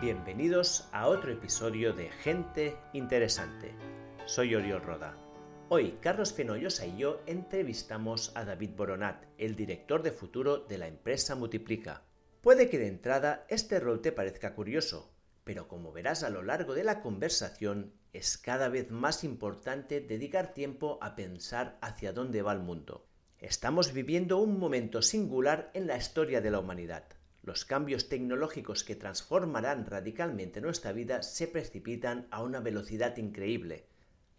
Bienvenidos a otro episodio de Gente Interesante. Soy Oriol Roda. Hoy Carlos Fenollosa y yo entrevistamos a David Boronat, el director de futuro de la empresa Multiplica. Puede que de entrada este rol te parezca curioso, pero como verás a lo largo de la conversación, es cada vez más importante dedicar tiempo a pensar hacia dónde va el mundo. Estamos viviendo un momento singular en la historia de la humanidad. Los cambios tecnológicos que transformarán radicalmente nuestra vida se precipitan a una velocidad increíble.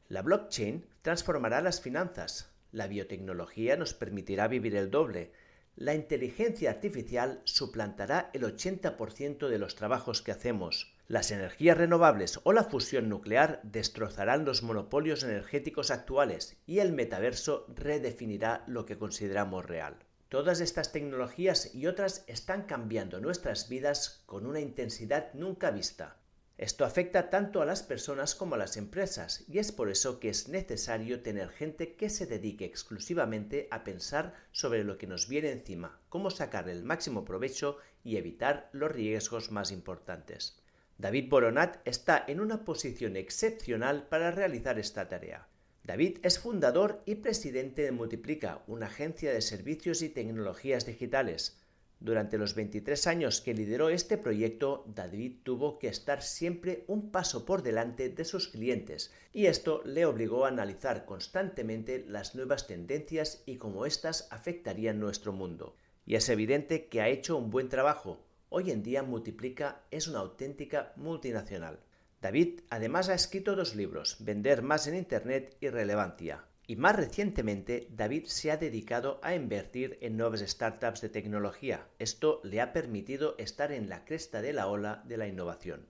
La blockchain transformará las finanzas, la biotecnología nos permitirá vivir el doble, la inteligencia artificial suplantará el 80% de los trabajos que hacemos, las energías renovables o la fusión nuclear destrozarán los monopolios energéticos actuales y el metaverso redefinirá lo que consideramos real. Todas estas tecnologías y otras están cambiando nuestras vidas con una intensidad nunca vista. Esto afecta tanto a las personas como a las empresas y es por eso que es necesario tener gente que se dedique exclusivamente a pensar sobre lo que nos viene encima, cómo sacar el máximo provecho y evitar los riesgos más importantes. David Boronat está en una posición excepcional para realizar esta tarea. David es fundador y presidente de Multiplica, una agencia de servicios y tecnologías digitales. Durante los 23 años que lideró este proyecto, David tuvo que estar siempre un paso por delante de sus clientes y esto le obligó a analizar constantemente las nuevas tendencias y cómo éstas afectarían nuestro mundo. Y es evidente que ha hecho un buen trabajo. Hoy en día Multiplica es una auténtica multinacional. David además ha escrito dos libros, Vender más en Internet y Relevancia. Y más recientemente, David se ha dedicado a invertir en nuevas startups de tecnología. Esto le ha permitido estar en la cresta de la ola de la innovación.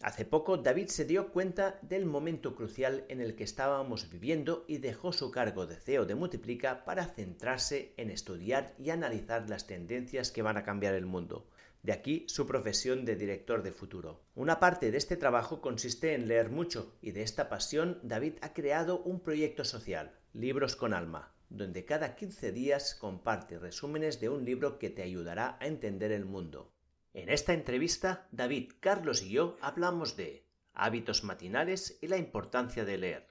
Hace poco, David se dio cuenta del momento crucial en el que estábamos viviendo y dejó su cargo de CEO de Multiplica para centrarse en estudiar y analizar las tendencias que van a cambiar el mundo. De aquí su profesión de director de futuro. Una parte de este trabajo consiste en leer mucho y de esta pasión David ha creado un proyecto social, Libros con Alma, donde cada 15 días comparte resúmenes de un libro que te ayudará a entender el mundo. En esta entrevista, David, Carlos y yo hablamos de hábitos matinales y la importancia de leer,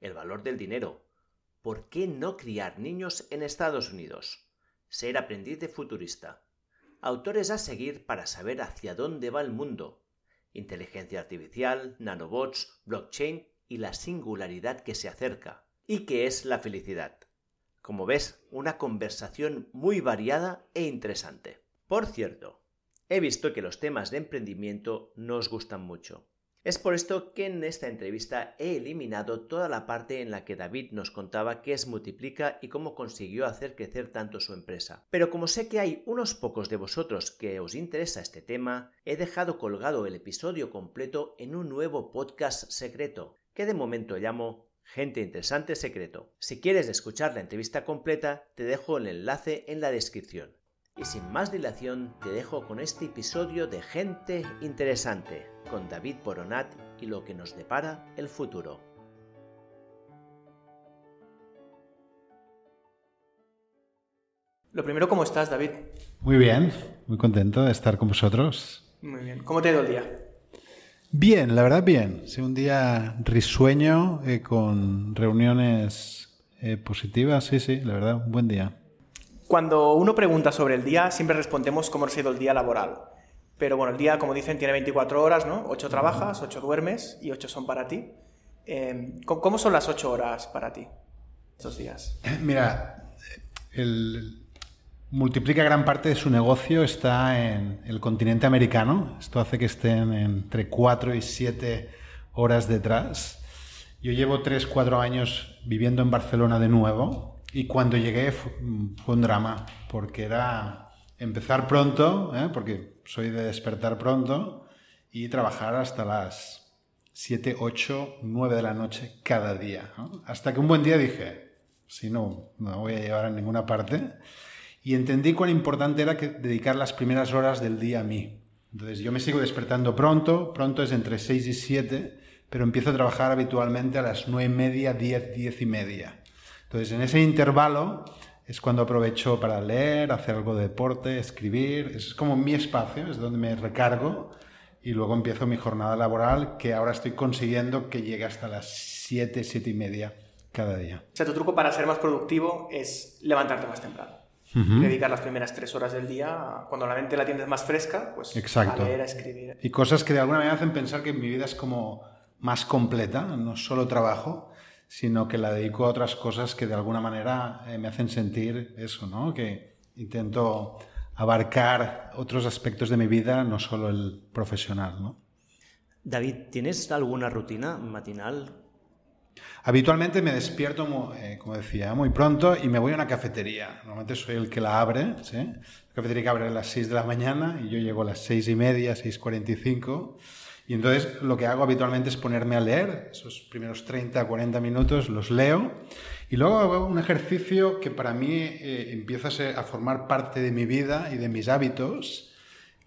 el valor del dinero, por qué no criar niños en Estados Unidos, ser aprendiz de futurista, autores a seguir para saber hacia dónde va el mundo, inteligencia artificial, nanobots, blockchain y la singularidad que se acerca, y qué es la felicidad. Como ves, una conversación muy variada e interesante. Por cierto, he visto que los temas de emprendimiento nos gustan mucho. Es por esto que en esta entrevista he eliminado toda la parte en la que David nos contaba qué es Multiplica y cómo consiguió hacer crecer tanto su empresa. Pero como sé que hay unos pocos de vosotros que os interesa este tema, he dejado colgado el episodio completo en un nuevo podcast secreto, que de momento llamo Gente Interesante Secreto. Si quieres escuchar la entrevista completa, te dejo el enlace en la descripción. Y sin más dilación, te dejo con este episodio de Gente Interesante, con David Boronat y lo que nos depara el futuro. Lo primero, ¿cómo estás, David? Muy bien, muy contento de estar con vosotros. Muy bien. ¿Cómo te ha ido el día? Bien, la verdad bien. Ha un día risueño eh, con reuniones eh, positivas. Sí, sí, la verdad, un buen día. Cuando uno pregunta sobre el día, siempre respondemos cómo ha sido el día laboral. Pero bueno, el día, como dicen, tiene 24 horas, ¿no? 8 trabajas, 8 duermes y 8 son para ti. Eh, ¿Cómo son las 8 horas para ti estos días? Mira, el, multiplica gran parte de su negocio está en el continente americano. Esto hace que estén entre 4 y 7 horas detrás. Yo llevo 3, 4 años viviendo en Barcelona de nuevo y cuando llegué fue, un drama porque era empezar pronto, ¿eh? porque soy de despertar pronto y trabajar hasta las 7, 8, 9 de la noche cada día. Hasta que un buen día dije, si no, no voy a llevar a ninguna parte y entendí cuán importante era dedicar las primeras horas del día a mí. Entonces yo me sigo despertando pronto, pronto es entre 6 y 7, pero empiezo a trabajar habitualmente a las 9 y media, 10, 10 y media. Entonces en ese intervalo es cuando aprovecho para leer, hacer algo de deporte, escribir, es como mi espacio, es donde me recargo y luego empiezo mi jornada laboral que ahora estoy consiguiendo que llegue hasta las 7, 7 y media cada día. O sea, tu truco para ser más productivo es levantarte más temprano. Dedicar las primeras tres horas del día, cuando la mente la tienes más fresca, pues Exacto. a leer, a escribir. Y cosas que de alguna manera hacen pensar que mi vida es como más completa, no solo trabajo, sino que la dedico a otras cosas que de alguna manera eh, me hacen sentir eso, ¿no? Que intento abarcar otros aspectos de mi vida, no solo el profesional, ¿no? David, ¿tienes alguna rutina matinal Habitualmente me despierto, eh, como decía, muy pronto y me voy a una cafetería. Normalmente soy el que la abre, ¿sí? La cafetería que abre a las 6 de la mañana y yo llego a las 6 y media, 6.45. Y entonces lo que hago habitualmente es ponerme a leer, esos primeros 30, 40 minutos los leo y luego hago un ejercicio que para mí eh, empieza a formar parte de mi vida y de mis hábitos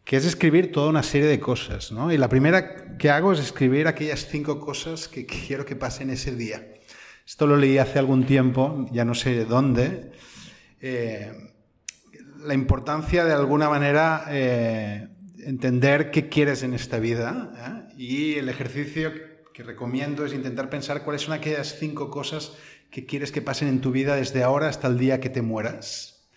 que es escribir toda una serie de cosas, ¿no? Y la primera que hago es escribir aquellas cinco cosas que quiero que pasen ese día. Esto lo leí hace algún tiempo, ya no sé dónde. Eh, la importancia de alguna manera eh, entender qué quieres en esta vida ¿eh? y el ejercicio que recomiendo es intentar pensar cuáles son aquellas cinco cosas que quieres que pasen en tu vida desde ahora hasta el día que te mueras.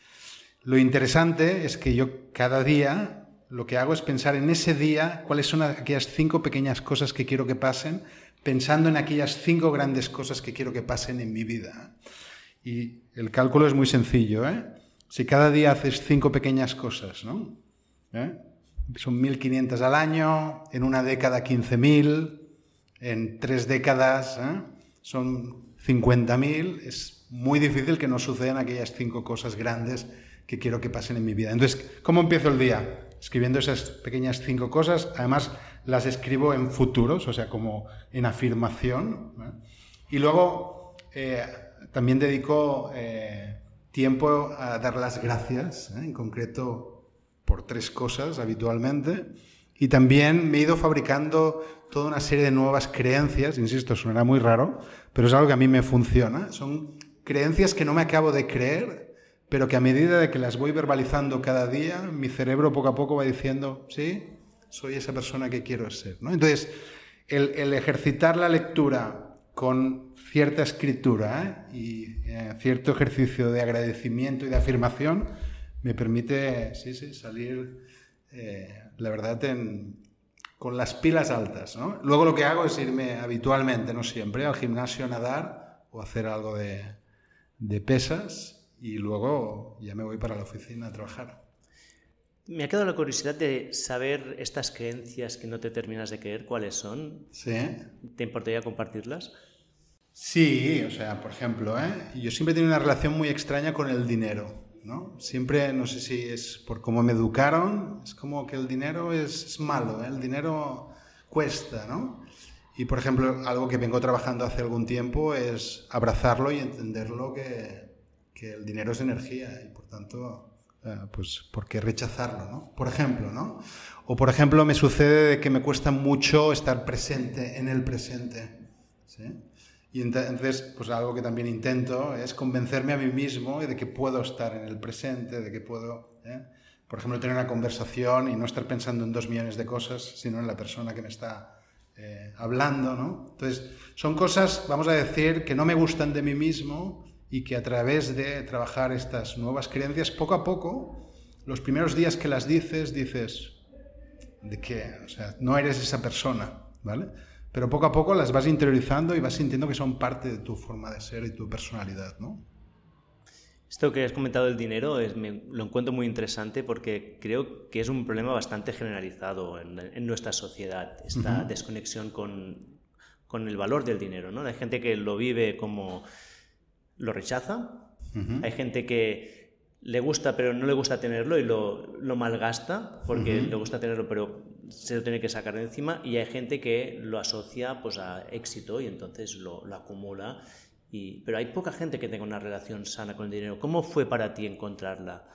Lo interesante es que yo cada día lo que hago es pensar en ese día cuáles son aquellas cinco pequeñas cosas que quiero que pasen, pensando en aquellas cinco grandes cosas que quiero que pasen en mi vida. Y el cálculo es muy sencillo. ¿eh? Si cada día haces cinco pequeñas cosas, ¿no? ¿Eh? Son 1.500 al año, en una década 15.000, en tres décadas ¿eh? son 50.000. Es muy difícil que no sucedan aquellas cinco cosas grandes que quiero que pasen en mi vida. Entonces, ¿cómo empiezo el día? escribiendo esas pequeñas cinco cosas. Además, las escribo en futuros, o sea, como en afirmación. Y luego eh, también dedico eh, tiempo a dar las gracias, ¿eh? en concreto por tres cosas habitualmente. Y también me he ido fabricando toda una serie de nuevas creencias, insisto, sonará muy raro, pero es algo que a mí me funciona. Son creencias que no me acabo de creer, pero que a medida de que las voy verbalizando cada día, mi cerebro poco a poco va diciendo, sí, soy esa persona que quiero ser. ¿no? Entonces, el, ejercitar la lectura con cierta escritura ¿eh? y eh, cierto ejercicio de agradecimiento y de afirmación me permite sí, sí, salir, eh, la verdad, con las pilas altas. ¿no? Luego lo que hago es irme habitualmente, no siempre, al gimnasio a nadar o hacer algo de, de pesas y luego ya me voy para la oficina a trabajar. Me ha quedado la curiosidad de saber estas creencias que no te terminas de creer, ¿cuáles son? Sí. ¿Te importaría compartirlas? Sí, o sea, por ejemplo, ¿eh? yo siempre he tenido una relación muy extraña con el dinero. Siempre, no sé si es por cómo me educaron, es como que el dinero es, malo, ¿eh? el dinero cuesta, ¿no? Y, por ejemplo, algo que vengo trabajando hace algún tiempo es abrazarlo y entenderlo que, que el dinero es energía y por tanto, eh, pues, ¿por qué rechazarlo? ¿no? Por ejemplo, ¿no? O por ejemplo, me sucede que me cuesta mucho estar presente en el presente. ¿sí? Y entonces, pues algo que también intento es convencerme a mí mismo de que puedo estar en el presente, de que puedo, ¿eh? por ejemplo, tener una conversación y no estar pensando en dos millones de cosas, sino en la persona que me está eh, hablando, ¿no? Entonces, son cosas, vamos a decir, que no me gustan de mí mismo, y que a través de trabajar estas nuevas creencias, poco a poco, los primeros días que las dices, dices, ¿de qué? O sea, no eres esa persona, ¿vale? Pero poco a poco las vas interiorizando y vas sintiendo que son parte de tu forma de ser y tu personalidad, ¿no? Esto que has comentado del dinero es, lo encuentro muy interesante porque creo que es un problema bastante generalizado en, nuestra sociedad, esta desconexión con, con, el valor del dinero. ¿no? Hay gente que lo vive como lo rechaza. Hay gente que le gusta pero no le gusta tenerlo y lo, lo malgasta porque le gusta tenerlo pero se lo tiene que sacar de encima y hay gente que lo asocia pues a éxito y entonces lo, acumula. Y, pero hay poca gente que tenga una relación sana con el dinero. ¿Cómo fue para ti encontrarla?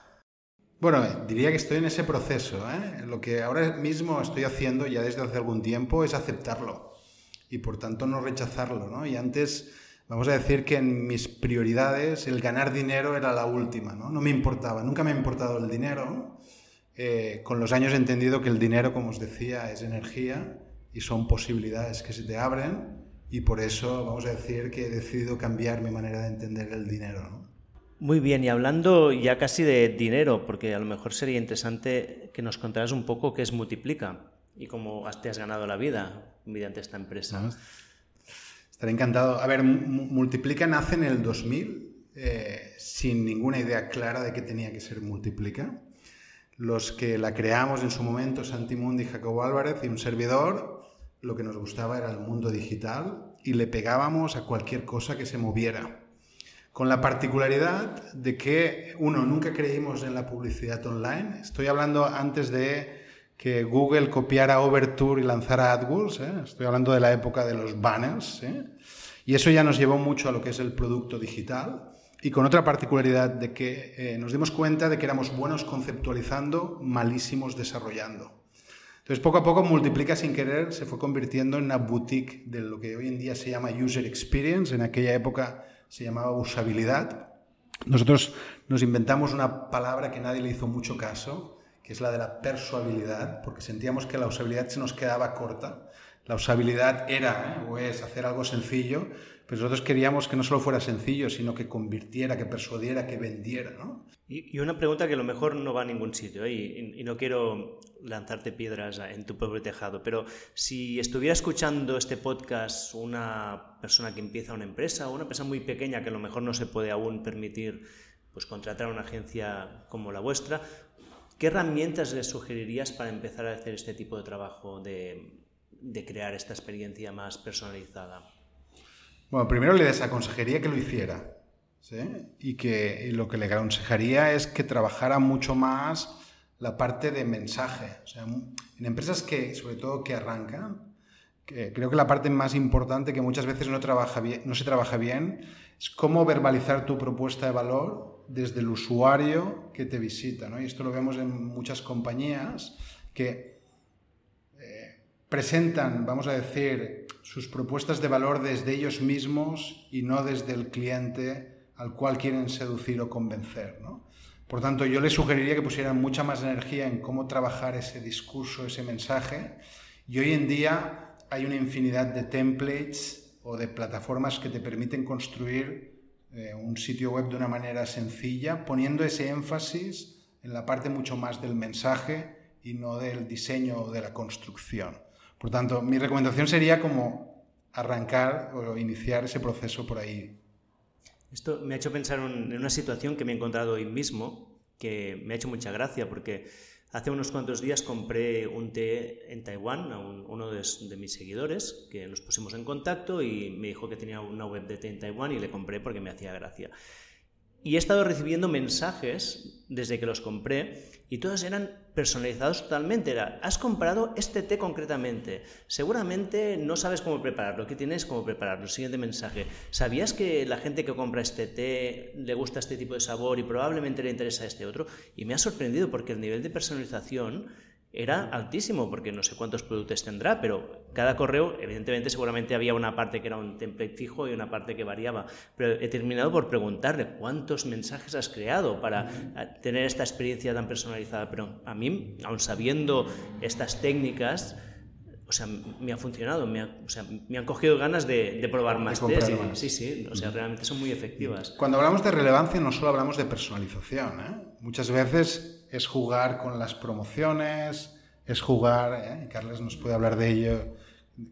Bueno, diría que estoy en ese proceso. ¿eh? Lo que ahora mismo estoy haciendo ya desde hace algún tiempo es aceptarlo y por tanto no rechazarlo. ¿no? Y antes Vamos a decir que en mis prioridades el ganar dinero era la última, ¿no? No me importaba, nunca me ha importado el dinero. Eh, con los años he entendido que el dinero, como os decía, es energía y son posibilidades que se te abren y por eso vamos a decir que he decidido cambiar mi manera de entender el dinero. Muy bien, y hablando ya casi de dinero, porque a lo mejor sería interesante que nos contaras un poco qué es Multiplica y cómo te has ganado la vida mediante esta empresa. estaré encantado. A ver, Multiplica nace en el 2000 eh, sin ninguna idea clara de qué tenía que ser Multiplica. Los que la creamos en su momento, Santi Mundi, Jacobo Álvarez y un servidor, lo que nos gustaba era el mundo digital y le pegábamos a cualquier cosa que se moviera. Con la particularidad de que, uno, nunca creímos en la publicidad online. Estoy hablando antes de que Google copiara Overture y lanzara AdWords. ¿eh? Estoy hablando de la época de los banners. ¿eh? Y eso ya nos llevó mucho a lo que es el producto digital. Y con otra particularidad de que eh, nos dimos cuenta de que éramos buenos conceptualizando, malísimos desarrollando. Entonces, poco a poco, Multiplica sin querer se fue convirtiendo en una boutique de lo que hoy en día se llama User Experience, en aquella época se llamaba usabilidad. Nosotros nos inventamos una palabra que nadie le hizo mucho caso, que es la de la persuabilidad, porque sentíamos que la usabilidad se nos quedaba corta. La usabilidad era ¿eh? o es hacer algo sencillo, pero nosotros queríamos que no solo fuera sencillo, sino que convirtiera, que persuadiera, que vendiera. ¿no? Y, una pregunta que a lo mejor no va a ningún sitio, ¿eh? y, no quiero lanzarte piedras en tu propio tejado, pero si estuviera escuchando este podcast una persona que empieza una empresa o una empresa muy pequeña que a lo mejor no se puede aún permitir pues, contratar a una agencia como la vuestra, ¿qué herramientas les sugerirías para empezar a hacer este tipo de trabajo de crear esta experiencia más personalizada? Bueno, primero le desaconsejaría que lo hiciera. ¿sí? Y que lo que le aconsejaría es que trabajara mucho más la parte de mensaje. O sea, en empresas que, sobre todo, que arrancan, creo que la parte más importante que muchas veces no, trabaja bien, no se trabaja bien es cómo verbalizar tu propuesta de valor desde el usuario que te visita. ¿no? Y esto lo vemos en muchas compañías que presentan, vamos a decir, sus propuestas de valor desde ellos mismos y no desde el cliente al cual quieren seducir o convencer. Por tanto, yo les sugeriría que pusieran mucha más energía en cómo trabajar ese discurso, ese mensaje. Y hoy en día hay una infinidad de templates o de plataformas que te permiten construir eh, un sitio web de una manera sencilla, poniendo ese énfasis en la parte mucho más del mensaje y no del diseño o de la construcción. Por tanto, mi recomendación sería como arrancar o iniciar ese proceso por ahí. Esto me ha hecho pensar en una situación que me he encontrado hoy mismo, que me ha hecho mucha gracia, porque hace unos cuantos días compré un té en Taiwán a uno de, de, mis seguidores, que nos pusimos en contacto y me dijo que tenía una web de té en Taiwán y le compré porque me hacía gracia. Y he estado recibiendo mensajes desde que los compré y todos eran personalizados totalmente. Era, has comprado este té concretamente. Seguramente no sabes cómo prepararlo. ¿Qué tienes cómo prepararlo? Siguiente mensaje. ¿Sabías que la gente que compra este té le gusta este tipo de sabor y probablemente le interesa este otro? Y me ha sorprendido porque el nivel de personalización era altísimo, porque no sé cuántos productos tendrá, pero cada correo, evidentemente, seguramente había una parte que era un template fijo y una parte que variaba. Pero he terminado por preguntarle cuántos mensajes has creado para tener esta experiencia tan personalizada. Pero a mí, aun sabiendo estas técnicas, o sea, me ha funcionado, me, o sea, me han cogido ganas de, probar más Sí, sí, o sea, realmente son muy efectivas. Cuando hablamos de relevancia no solo hablamos de personalización, ¿eh? Muchas veces es jugar con las promociones, es jugar, ¿eh? Carles nos puede hablar de ello,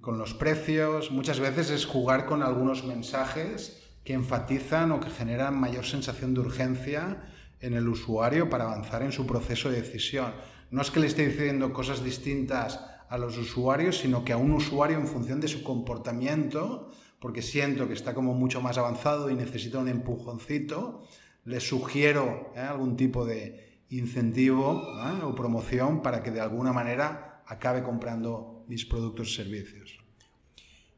con los precios, muchas veces es jugar con algunos mensajes que enfatizan o que generan mayor sensación de urgencia en el usuario para avanzar en su proceso de decisión. No es que le esté diciendo cosas distintas a los usuarios, sino que a un usuario en función de su comportamiento, porque siento que está como mucho más avanzado y necesita un empujoncito, le sugiero ¿eh? algún tipo de incentivo ¿eh? o promoción para que de alguna manera acabe comprando mis productos y servicios.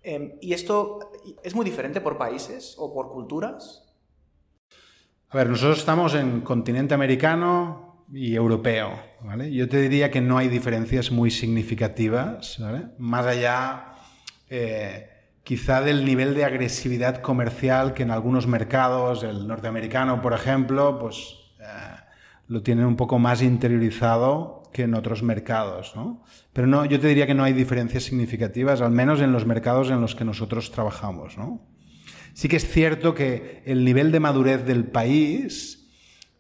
Em, ¿Y esto es muy diferente por países o por culturas? A ver, nosotros estamos en continente americano y europeo. ¿vale? Yo te diría que no hay diferencias muy significativas, ¿vale? más allá eh, quizá del nivel de agresividad comercial que en algunos mercados, el norteamericano por ejemplo, pues... Eh, lo tienen un poco más interiorizado que en otros mercados, ¿no? Pero no, yo te diría que no hay diferencias significativas, al menos en los mercados en los que nosotros trabajamos, ¿no? Sí que es cierto que el nivel de madurez del país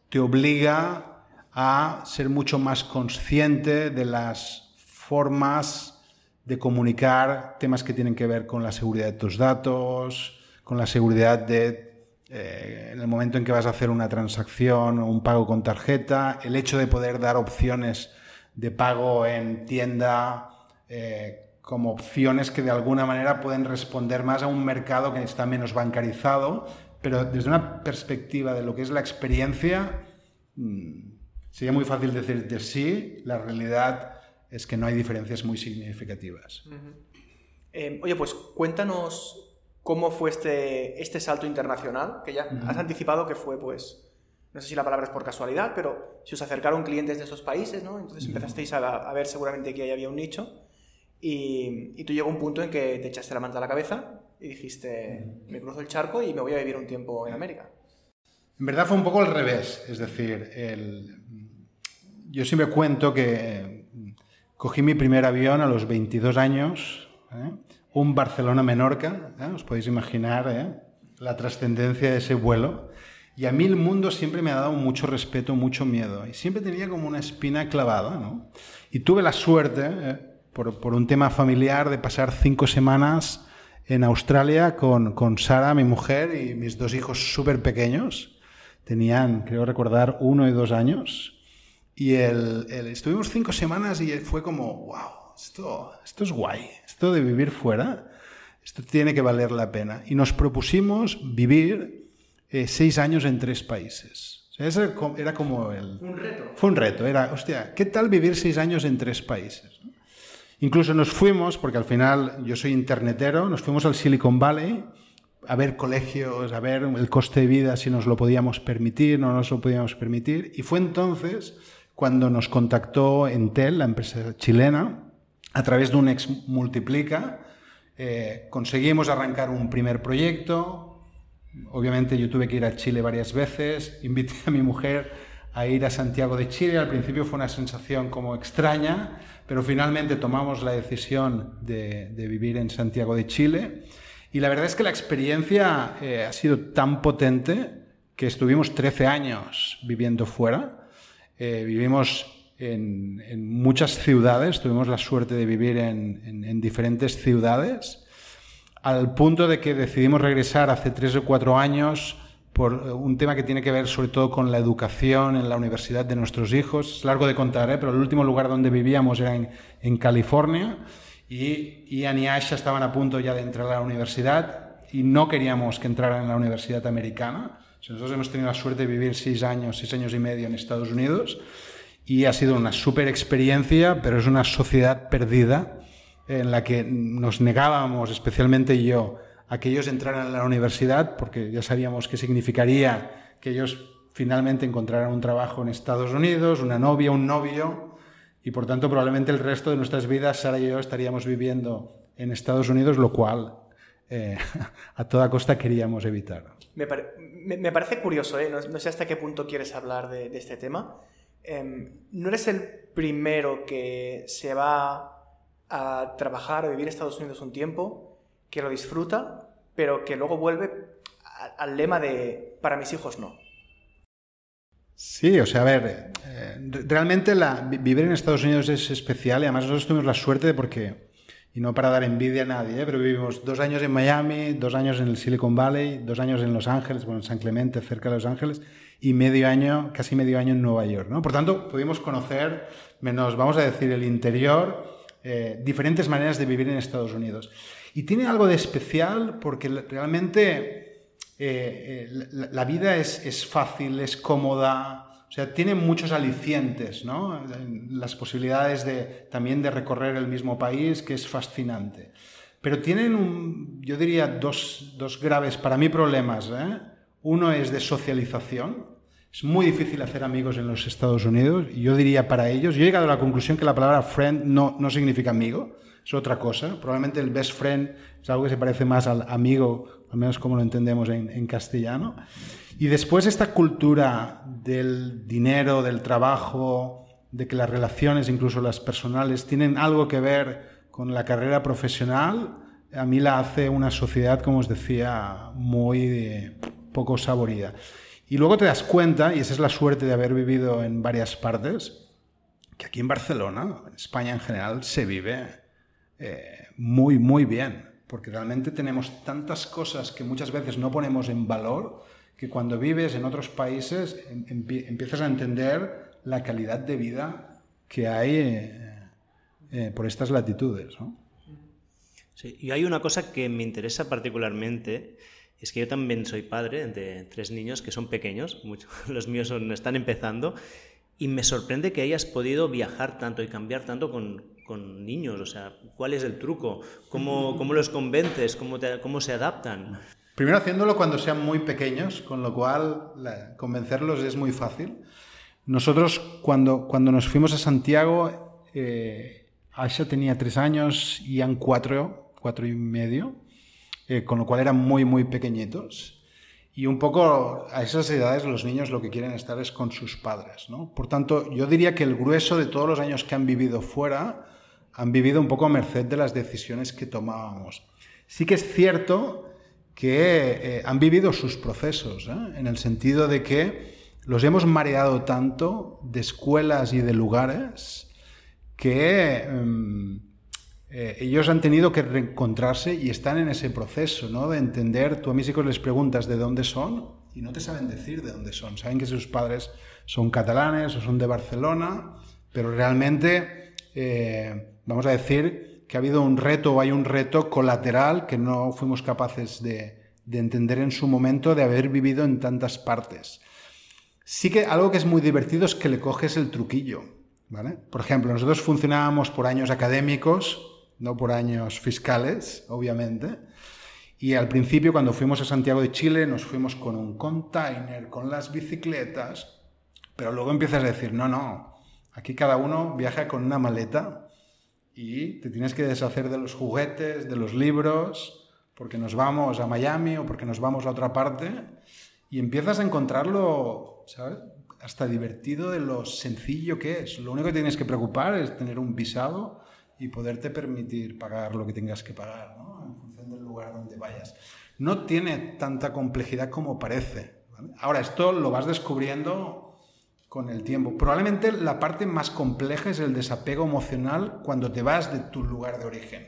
te obliga a ser mucho más consciente de las formas de comunicar temas que tienen que ver con la seguridad de tus datos, con la seguridad de eh, en el momento en que vas a hacer una transacción o un pago con tarjeta, el hecho de poder dar opciones de pago en tienda eh, como opciones que de alguna manera pueden responder más a un mercado que está menos bancarizado, pero desde una perspectiva de lo que es la experiencia, mm, sería muy fácil decir de sí, la realidad es que no hay diferencias muy significativas. Eh, oye, pues cuéntanos cómo fue este, este salto internacional, que ya has anticipado que fue, pues, no sé si la palabra es por casualidad, pero si os acercaron clientes de esos países, ¿no? Entonces empezasteis a, a ver seguramente que ahí había un nicho. Y, y, tú llegó un punto en que te echaste la manta a la cabeza y dijiste, me cruzo el charco y me voy a vivir un tiempo en América. En verdad fue un poco al revés. Es decir, el... yo siempre cuento que cogí mi primer avión a los 22 años, ¿eh? Un Barcelona-Menorca, ¿eh? os podéis imaginar ¿eh? la trascendencia de ese vuelo. Y a mí el mundo siempre me ha dado mucho respeto, mucho miedo. Y siempre tenía como una espina clavada, ¿no? Y tuve la suerte, ¿eh? por, un tema familiar, de pasar cinco semanas en Australia con, con Sara, mi mujer, y mis dos hijos súper pequeños. Tenían, creo recordar, uno y dos años. Y el, el, estuvimos cinco semanas y fue como, wow, esto, esto es guay. Esto de vivir fuera, esto tiene que valer la pena. Y nos propusimos vivir eh, seis años en tres países. O sea, ese era como el... Un reto. Fue un reto. Era, hostia, ¿qué tal vivir seis años en tres países? Incluso nos fuimos, porque al final yo soy internetero, nos fuimos al Silicon Valley a ver colegios, a ver el coste de vida, si nos lo podíamos permitir, no nos lo podíamos permitir. Y fue entonces cuando nos contactó Entel, la empresa chilena, a través de un ex multiplica. Eh, conseguimos arrancar un primer proyecto, Obviamente yo tuve que ir a Chile varias veces, invité a mi mujer a ir a Santiago de Chile, al principio fue una sensación como extraña, pero finalmente tomamos la decisión de, vivir en Santiago de Chile. Y la verdad es que la experiencia eh, ha sido tan potente que estuvimos 13 años viviendo fuera, eh, vivimos en, en, muchas ciudades, tuvimos la suerte de vivir en, en, en diferentes ciudades al punto de que decidimos regresar hace tres o cuatro años por un tema que tiene que ver sobre todo con la educación en la universidad de nuestros hijos. Es largo de contar, ¿eh? pero el último lugar donde vivíamos era en, en California y Ian y Asha estaban a punto ya de entrar a la universidad y no queríamos que entraran en la universidad americana. Nosotros hemos tenido la suerte de vivir seis años, seis años y medio en Estados Unidos y ha sido una súper experiencia, pero es una sociedad perdida en la que nos negábamos, especialmente yo, a que ellos entraran a la universidad, porque ya sabíamos qué significaría que ellos finalmente encontraran un trabajo en Estados Unidos, una novia, un novio, y por tanto probablemente el resto de nuestras vidas, Sara y yo, estaríamos viviendo en Estados Unidos, lo cual eh, a toda costa queríamos evitar. Me, me, parece curioso, ¿eh? no, sé hasta qué punto quieres hablar de este tema. Eh, no eres el primero que se va a trabajar o vivir en Estados Unidos un tiempo, que lo disfruta, pero que luego vuelve al lema de para mis hijos no. Sí, o sea, a ver, eh, realmente vivir en Estados Unidos es especial y además nosotros tuvimos la suerte porque, y no para dar envidia a nadie, ¿eh? pero vivimos dos años en Miami, dos años en el Silicon Valley, dos años en Los Ángeles, bueno, en San Clemente, cerca de Los Ángeles, y medio año, casi medio año en Nueva York, ¿no? Por tanto, pudimos conocer, menos, vamos a decir, el interior eh, diferentes maneras de vivir en Estados Unidos. Y tiene algo de especial porque realmente eh, eh, la, vida es, es, fácil, es cómoda, o sea, tiene muchos alicientes, ¿no? Las posibilidades de, también de recorrer el mismo país, que es fascinante. Pero tienen, un, yo diría, dos, dos graves, para mí, problemas. ¿eh? Uno es de socialización, es muy difícil hacer amigos en los Estados Unidos yo diría para ellos, yo he llegado a la conclusión que la palabra friend no, no significa amigo, es otra cosa. Probablemente el best friend es algo que se parece más al amigo, al menos como lo entendemos en, en castellano. Y después esta cultura del dinero, del trabajo, de que las relaciones, incluso las personales, tienen algo que ver con la carrera profesional, a mí la hace una sociedad, como os decía, muy poco saborida. Y luego te das cuenta, y esa es la suerte de haber vivido en varias partes, que aquí en Barcelona, en España en general, se vive eh, muy, muy bien, porque realmente tenemos tantas cosas que muchas veces no ponemos en valor, que cuando vives en otros países em, empiezas a entender la calidad de vida que hay eh, eh, por estas latitudes. y hay una cosa que me interesa particularmente, es que yo también soy padre de tres niños que son pequeños, los míos son, están empezando, y me sorprende que hayas podido viajar tanto y cambiar tanto con, con niños. O sea, ¿cuál es el truco? ¿Cómo, cómo los convences? ¿Cómo, ¿Cómo se adaptan? Primero haciéndolo cuando sean muy pequeños, con lo cual convencerlos es muy fácil. Nosotros cuando, cuando nos fuimos a Santiago, eh, tenía tres años, y Ian cuatro, cuatro y medio, eh, con lo cual eran muy, muy pequeñitos. Y un poco a esas edades los niños lo que quieren estar es con sus padres. ¿no? Por tanto, yo diría que el grueso de todos los años que han vivido fuera han vivido un poco a merced de las decisiones que tomábamos. Sí que es cierto que eh, han vivido sus procesos, ¿eh? en el sentido de que los hemos mareado tanto de escuelas y de lugares que em, eh, ellos han tenido que reencontrarse y están en ese proceso, ¿no? De entender, tú a mis hijos les preguntas de dónde son y no te saben decir de dónde son. Saben que sus padres son catalanes o son de Barcelona, pero realmente, eh, vamos a decir que ha habido un reto o hay un reto colateral que no fuimos capaces de, de entender en su momento de haber vivido en tantas partes. Sí que algo que es muy divertido es que le coges el truquillo. ¿vale? Por ejemplo, nosotros funcionábamos por años académicos, no por años fiscales, obviamente. Y al principio, cuando fuimos a Santiago de Chile, nos fuimos con un container, con las bicicletas, pero luego empiezas a decir, no, no, aquí cada uno viaja con una maleta y te tienes que deshacer de los juguetes, de los libros, porque nos vamos a Miami o porque nos vamos a otra parte y empiezas a encontrarlo, ¿sabes? Hasta divertido de lo sencillo que es. Lo único que tienes que preocupar es tener un visado y poderte permitir pagar lo que tengas que pagar. En función del lugar donde vayas. No tiene tanta complejidad como parece. Ahora, esto lo vas descubriendo con el tiempo. Probablemente la parte más compleja es el desapego emocional cuando te vas de tu lugar de origen.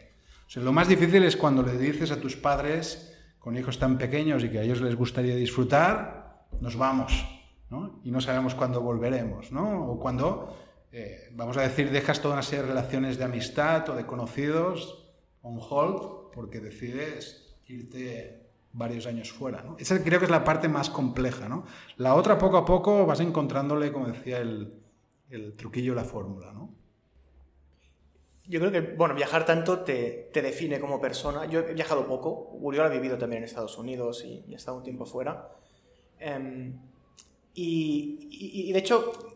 O lo más difícil es cuando le dices a tus padres, con hijos tan pequeños y que a ellos les gustaría disfrutar, nos vamos. Y no sabemos cuándo volveremos, ¿no? O cuando, eh, vamos a decir, dejas toda una serie de relaciones de amistad o de conocidos on hold porque decides irte varios años fuera, ¿no? Esa creo que es la parte más compleja, ¿no? La otra, poco a poco, vas encontrándole, como decía el, el truquillo, la fórmula, ¿no? Yo creo que, bueno, viajar tanto te, te, define como persona. Yo he viajado poco, Uriol ha vivido también en Estados Unidos y, ha estado un tiempo fuera. Y, y, de hecho,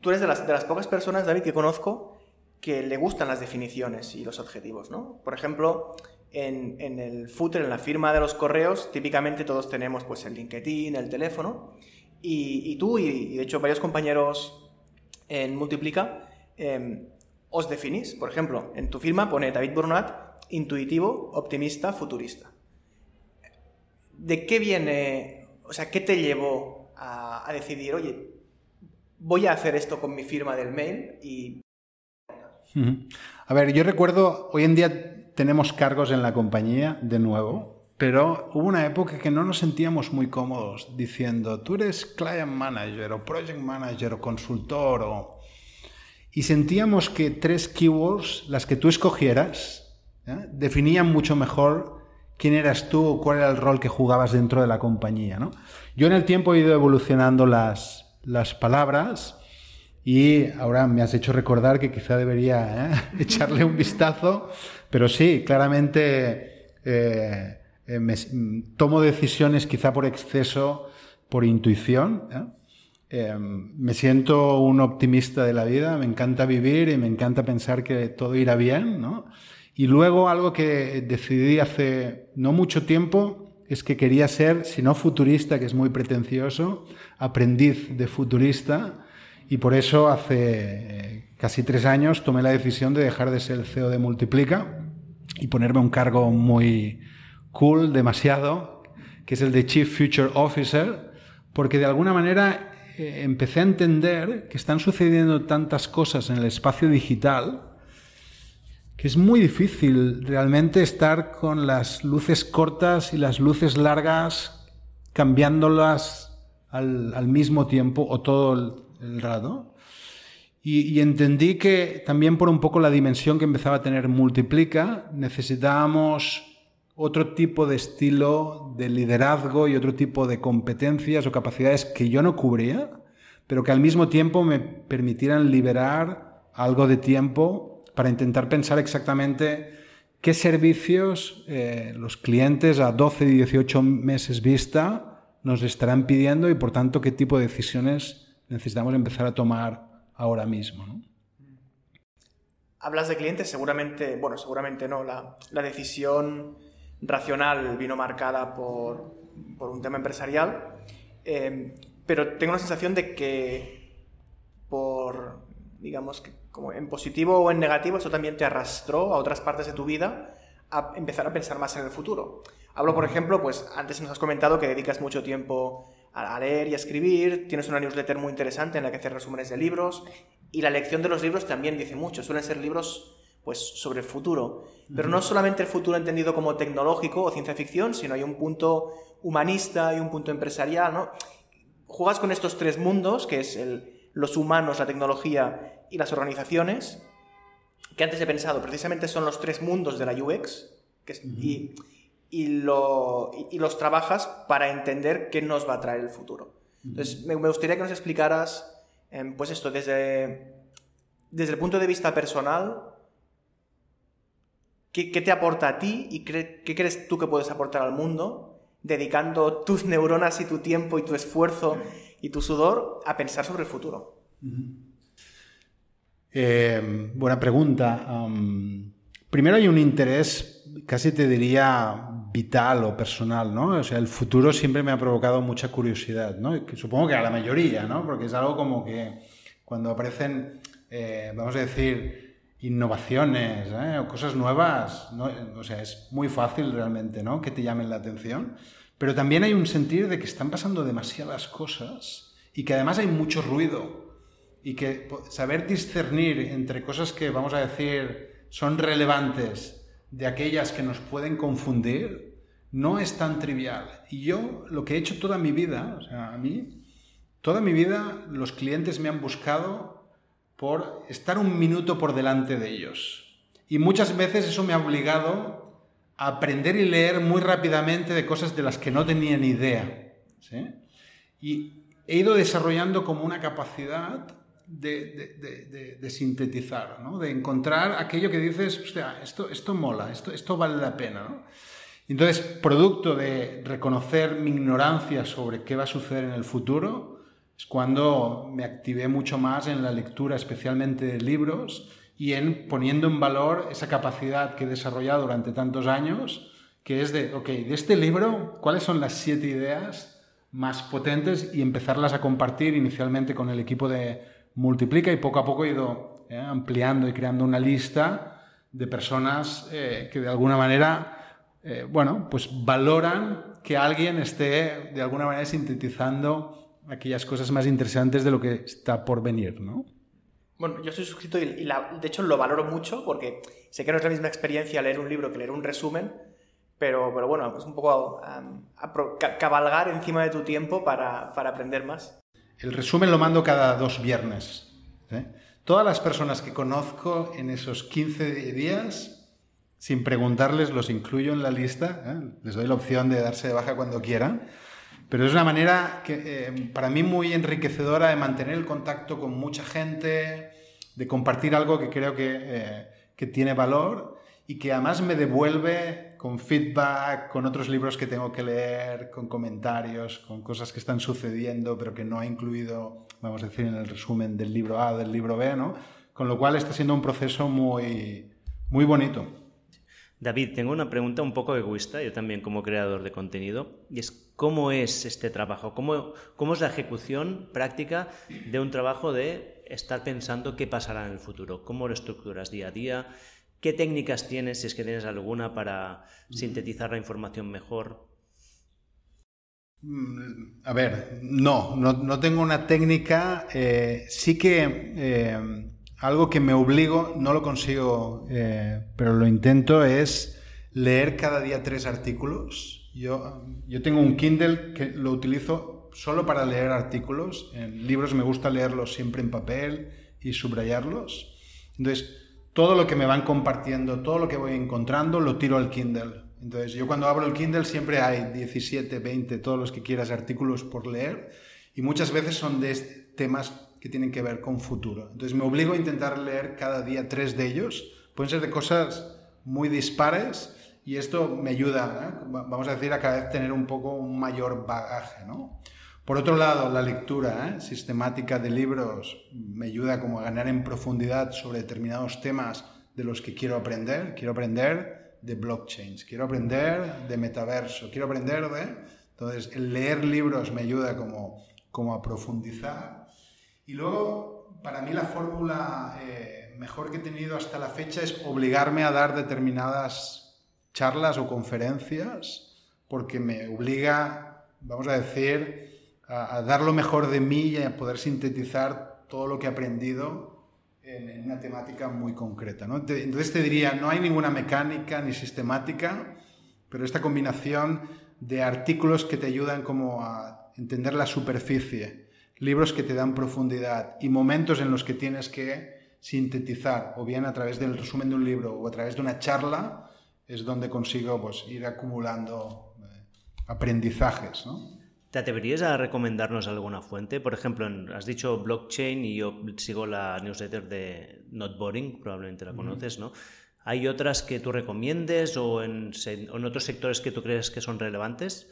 tú eres de las, de las pocas personas, David, que conozco que le gustan las definiciones y los adjetivos, ¿no? Por ejemplo, en, en, el footer, en la firma de los correos, típicamente todos tenemos pues el LinkedIn, el teléfono, y, y tú y, de hecho varios compañeros en Multiplica eh, os definís. Por ejemplo, en tu firma pone David Burnat, intuitivo, optimista, futurista. ¿De qué viene, o sea, qué te llevó a, a decidir, oye, voy a hacer esto con mi firma del mail y... A ver, yo recuerdo, hoy en día tenemos cargos en la compañía, de nuevo, pero hubo una época que no nos sentíamos muy cómodos diciendo, tú eres client manager o project manager o consultor o y sentíamos que tres keywords, las que tú escogieras, ¿eh? definían mucho mejor quién eras tú o cuál era el rol que jugabas dentro de la compañía. ¿no? Yo en el tiempo he ido evolucionando las, las palabras y ahora me has hecho recordar que quizá debería ¿eh? echarle un vistazo, pero sí, claramente eh, me, tomo decisiones quizá por exceso, por intuición. ¿eh? Eh, me siento un optimista de la vida, me encanta vivir y me encanta pensar que todo irá bien. Y luego algo que decidí hace no mucho tiempo es que quería ser, si no futurista, que es muy pretencioso, aprendiz de futurista. Y por eso hace eh, casi tres años tomé la decisión de dejar de ser el CEO de Multiplica y ponerme un cargo muy cool, demasiado, que es el de Chief Future Officer, porque de alguna manera eh, empecé a entender que están sucediendo tantas cosas en el espacio digital que es muy difícil realmente estar con las luces cortas y las luces largas cambiándolas al, mismo tiempo o todo el, rato. Y, y, entendí que también por un poco la dimensión que empezaba a tener Multiplica, necesitábamos otro tipo de estilo de liderazgo y otro tipo de competencias o capacidades que yo no cubría, pero que al mismo tiempo me permitieran liberar algo de tiempo para intentar pensar exactamente qué servicios eh, los clientes a 12 y 18 meses vista nos estarán pidiendo y por tanto qué tipo de decisiones necesitamos empezar a tomar ahora mismo. Hablas de clientes, seguramente, bueno, seguramente no, la, decisión racional vino marcada por, un tema empresarial, eh, pero tengo la sensación de que por, digamos, que como en positivo o en negativo, eso también te arrastró a otras partes de tu vida a empezar a pensar más en el futuro. Hablo, por ejemplo, pues antes nos has comentado que dedicas mucho tiempo a leer y a escribir, tienes una newsletter muy interesante en la que haces resúmenes de libros y la lección de los libros también dice mucho, suelen ser libros pues sobre el futuro, pero no solamente el futuro entendido como tecnológico o ciencia ficción, sino hay un punto humanista y un punto empresarial, ¿no? Juegas con estos tres mundos, que es el, los humanos, la tecnología y las organizaciones, que antes he pensado, precisamente son los tres mundos de la UX, y, los trabajas para entender qué nos va a traer el futuro. Entonces, me, gustaría que nos explicaras, em, pues esto, desde, desde el punto de vista personal, ¿qué, te aporta a ti y qué crees tú que puedes aportar al mundo, dedicando tus neuronas y tu tiempo y tu esfuerzo y tu sudor a pensar sobre el futuro? Eh, buena pregunta. primero hay un interés, casi te diría vital o personal, ¿no? O sea, el futuro siempre me ha provocado mucha curiosidad, ¿no? supongo que a la mayoría, ¿no? Porque es algo como que cuando aparecen, eh, vamos a decir, innovaciones ¿eh? o cosas nuevas, o sea, es muy fácil realmente, ¿no? Que te llamen la atención. Pero también hay un sentir de que están pasando demasiadas cosas y que además hay mucho ruido y que saber discernir entre cosas que, vamos a decir, son relevantes de aquellas que nos pueden confundir, no es tan trivial. Y yo lo que he hecho toda mi vida, o sea, a mí, toda mi vida los clientes me han buscado por estar un minuto por delante de ellos. Y muchas veces eso me ha obligado aprender y leer muy rápidamente de cosas de las que no tenía ni idea. Y he ido desarrollando como una capacidad de, sintetizar, de encontrar aquello que dices, esto, esto mola, esto, esto vale la pena. Entonces, producto de reconocer mi ignorancia sobre qué va a suceder en el futuro, es cuando me activé mucho más en la lectura, especialmente de libros, y en poniendo en valor esa capacidad que he desarrollado durante tantos años, que es de, ok, de este libro, ¿cuáles son las siete ideas más potentes y empezarlas a compartir inicialmente con el equipo de Multiplica y poco a poco he ido eh, ampliando y creando una lista de personas eh, que de alguna manera, eh, bueno, pues valoran que alguien esté de alguna manera sintetizando aquellas cosas más interesantes de lo que está por venir, ¿no? Bueno, yo soy suscrito y, de hecho lo valoro mucho porque sé que no es la misma experiencia leer un libro que leer un resumen, pero, pero bueno, es un poco cabalgar encima de tu tiempo para, para, aprender más. El resumen lo mando cada dos viernes. ¿eh? Todas las personas que conozco en esos 15 días, sin preguntarles, los incluyo en la lista. ¿eh? Les doy la opción de darse de baja cuando quieran. Pero es una manera que, eh, para mí muy enriquecedora de mantener el contacto con mucha gente, de compartir algo que creo que, eh, que tiene valor y que además me devuelve con feedback, con otros libros que tengo que leer, con comentarios, con cosas que están sucediendo pero que no ha incluido, vamos a decir, en el resumen del libro A, del libro B, ¿no? Con lo cual está siendo un proceso muy, muy bonito. David, tengo una pregunta un poco egoísta, yo también como creador de contenido, y es cómo es este trabajo, cómo, cómo es la ejecución práctica de un trabajo de estar pensando qué pasará en el futuro, cómo lo estructuras día a día, qué técnicas tienes, si es que tienes alguna, para sintetizar la información mejor. Mm, a ver, no, no, tengo una técnica, eh, sí que... Eh, algo que me obligo, no lo consigo, eh, pero lo intento, es leer cada día tres artículos. Yo, yo tengo un Kindle que lo utilizo solo para leer artículos. En libros me gusta leerlos siempre en papel y subrayarlos. Entonces, todo lo que me van compartiendo, todo lo que voy encontrando, lo tiro al Kindle. Entonces, yo cuando abro el Kindle siempre hay 17, 20, todos los que quieras artículos por leer. Y muchas veces son de temas que tienen que ver con futuro. Entonces me obligo a intentar leer cada día tres de ellos. Pueden ser de cosas muy dispares y esto me ayuda, ¿eh? vamos a decir, a cada vez tener un poco un mayor bagaje. ¿no? Por otro lado, la lectura ¿eh? sistemática de libros me ayuda como a ganar en profundidad sobre determinados temas de los que quiero aprender. Quiero aprender de blockchains, quiero aprender de metaverso, quiero aprender de... Entonces, el leer libros me ayuda como, como a profundizar y luego, para mí la fórmula eh, mejor que he tenido hasta la fecha es obligarme a dar determinadas charlas o conferencias, porque me obliga, vamos a decir, a, dar lo mejor de mí y a poder sintetizar todo lo que he aprendido en, una temática muy concreta. entonces te diría, no hay ninguna mecánica ni sistemática, pero esta combinación de artículos que te ayudan como a entender la superficie libros que te dan profundidad y momentos en los que tienes que sintetizar, o bien a través del resumen de un libro o a través de una charla, es donde consigo pues, ir acumulando eh, aprendizajes. ¿no? ¿Te atreverías a recomendarnos alguna fuente? Por ejemplo, has dicho blockchain y yo sigo la newsletter de Not Boring, probablemente la conoces, ¿no? ¿Hay otras que tú recomiendes o en, en otros sectores que tú crees que son relevantes?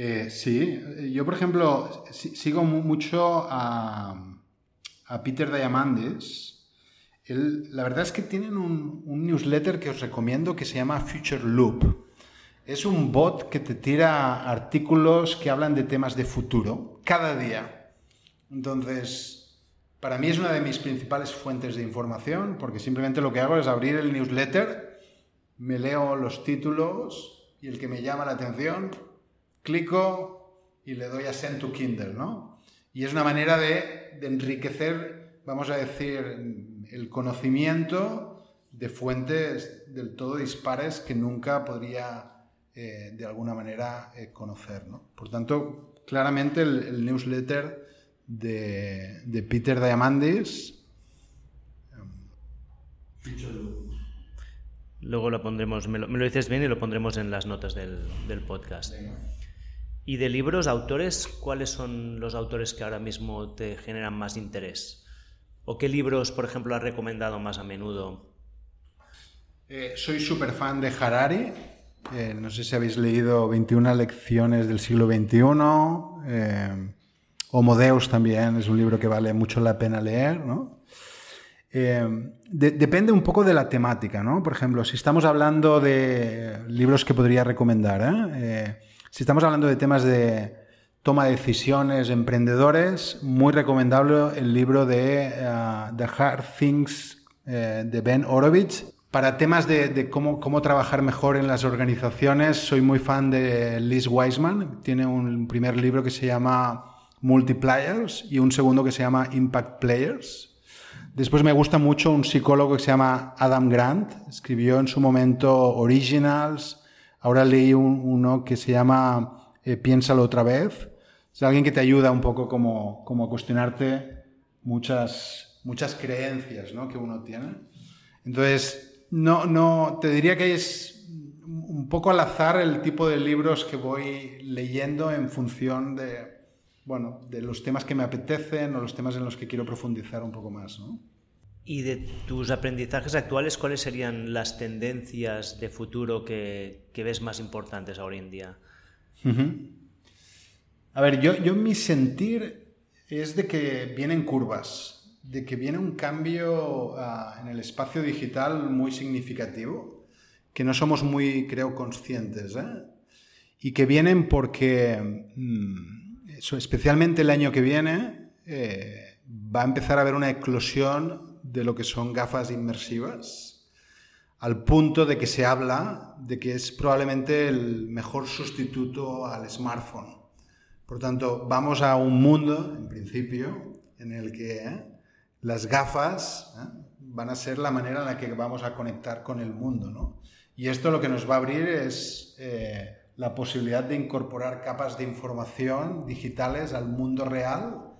Eh, sí, yo por ejemplo sigo mucho a, Peter Diamandis. La verdad es que tienen un, newsletter que os recomiendo que se llama Future Loop. Es un bot que te tira artículos que hablan de temas de futuro cada día. Entonces, para mí es una de mis principales fuentes de información porque simplemente lo que hago es abrir el newsletter, me leo los títulos y el que me llama la atención clico y le doy a Send to Kindle, ¿no? Y es una manera de, enriquecer, vamos a decir, el conocimiento de fuentes del todo dispares que nunca podría eh, de alguna manera eh, conocer. ¿no? Por tanto, claramente el, newsletter de, Peter Diamandis. Luego lo pondremos, me lo, dices bien y lo pondremos en las notas del, podcast. ¿Y de libros, autores, cuáles son los autores que ahora mismo te generan más interés? ¿O qué libros, por ejemplo, has recomendado más a menudo? Eh, soy súper fan de Harari. Eh, no sé si habéis leído 21 lecciones del siglo XXI. Eh, Deus también es un libro que vale mucho la pena leer. depende un poco de la temática. ¿no? Por ejemplo, si estamos hablando de libros que podría recomendar, si estamos hablando de temas de toma de decisiones, emprendedores, muy recomendable el libro de uh, The Hard Things eh, de Ben Horowitz. Para temas de, cómo, cómo, trabajar mejor en las organizaciones, soy muy fan de Liz Wiseman. Tiene un primer libro que se llama Multipliers y un segundo que se llama Impact Players. Después me gusta mucho un psicólogo que se llama Adam Grant. Escribió en su momento Originals, Ahora leí uno que se llama eh, Piénsalo otra vez. Es alguien que te ayuda un poco como, como a cuestionarte muchas, muchas creencias ¿no? que uno tiene. Entonces, no, no, te diría que es un poco al azar el tipo de libros que voy leyendo en función de, bueno, de los temas que me apetecen o los temas en los que quiero profundizar un poco más. ¿no? Y de tus aprendizajes actuales, ¿cuáles serían las tendencias de futuro que, ves más importantes ahora en día? A ver, yo, yo mi sentir es de que vienen curvas, de que viene un cambio ah, en el espacio digital muy significativo. que no somos muy, creo, conscientes. ¿eh? Y que vienen porque, mm, especialmente el año que viene, eh, va a empezar a haber una eclosión de lo que son gafas inmersivas, al punto de que se habla de que es probablemente el mejor sustituto al smartphone. Por tanto, vamos a un mundo, en principio, en el que ¿eh? las gafas ¿eh? van a ser la manera en la que vamos a conectar con el mundo. ¿no? Y esto lo que nos va a abrir es eh, la posibilidad de incorporar capas de información digitales al mundo real,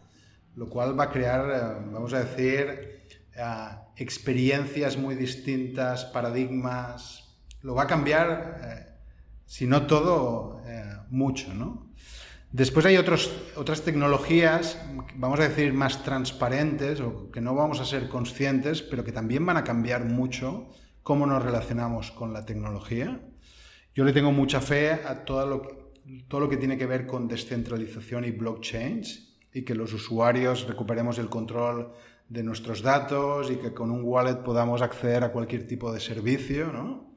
lo cual va a crear, vamos a decir, experiencias muy distintas, paradigmas, lo va a cambiar, si no todo, mucho. ¿no? Después hay otros, otras tecnologías, vamos a decir, más transparentes o que no vamos a ser conscientes, pero que también van a cambiar mucho cómo nos relacionamos con la tecnología. Yo le tengo mucha fe a todo lo que, todo lo que tiene que ver con descentralización y blockchains y que los usuarios recuperemos el control de nuestros datos y que con un wallet podamos acceder a cualquier tipo de servicio, ¿no?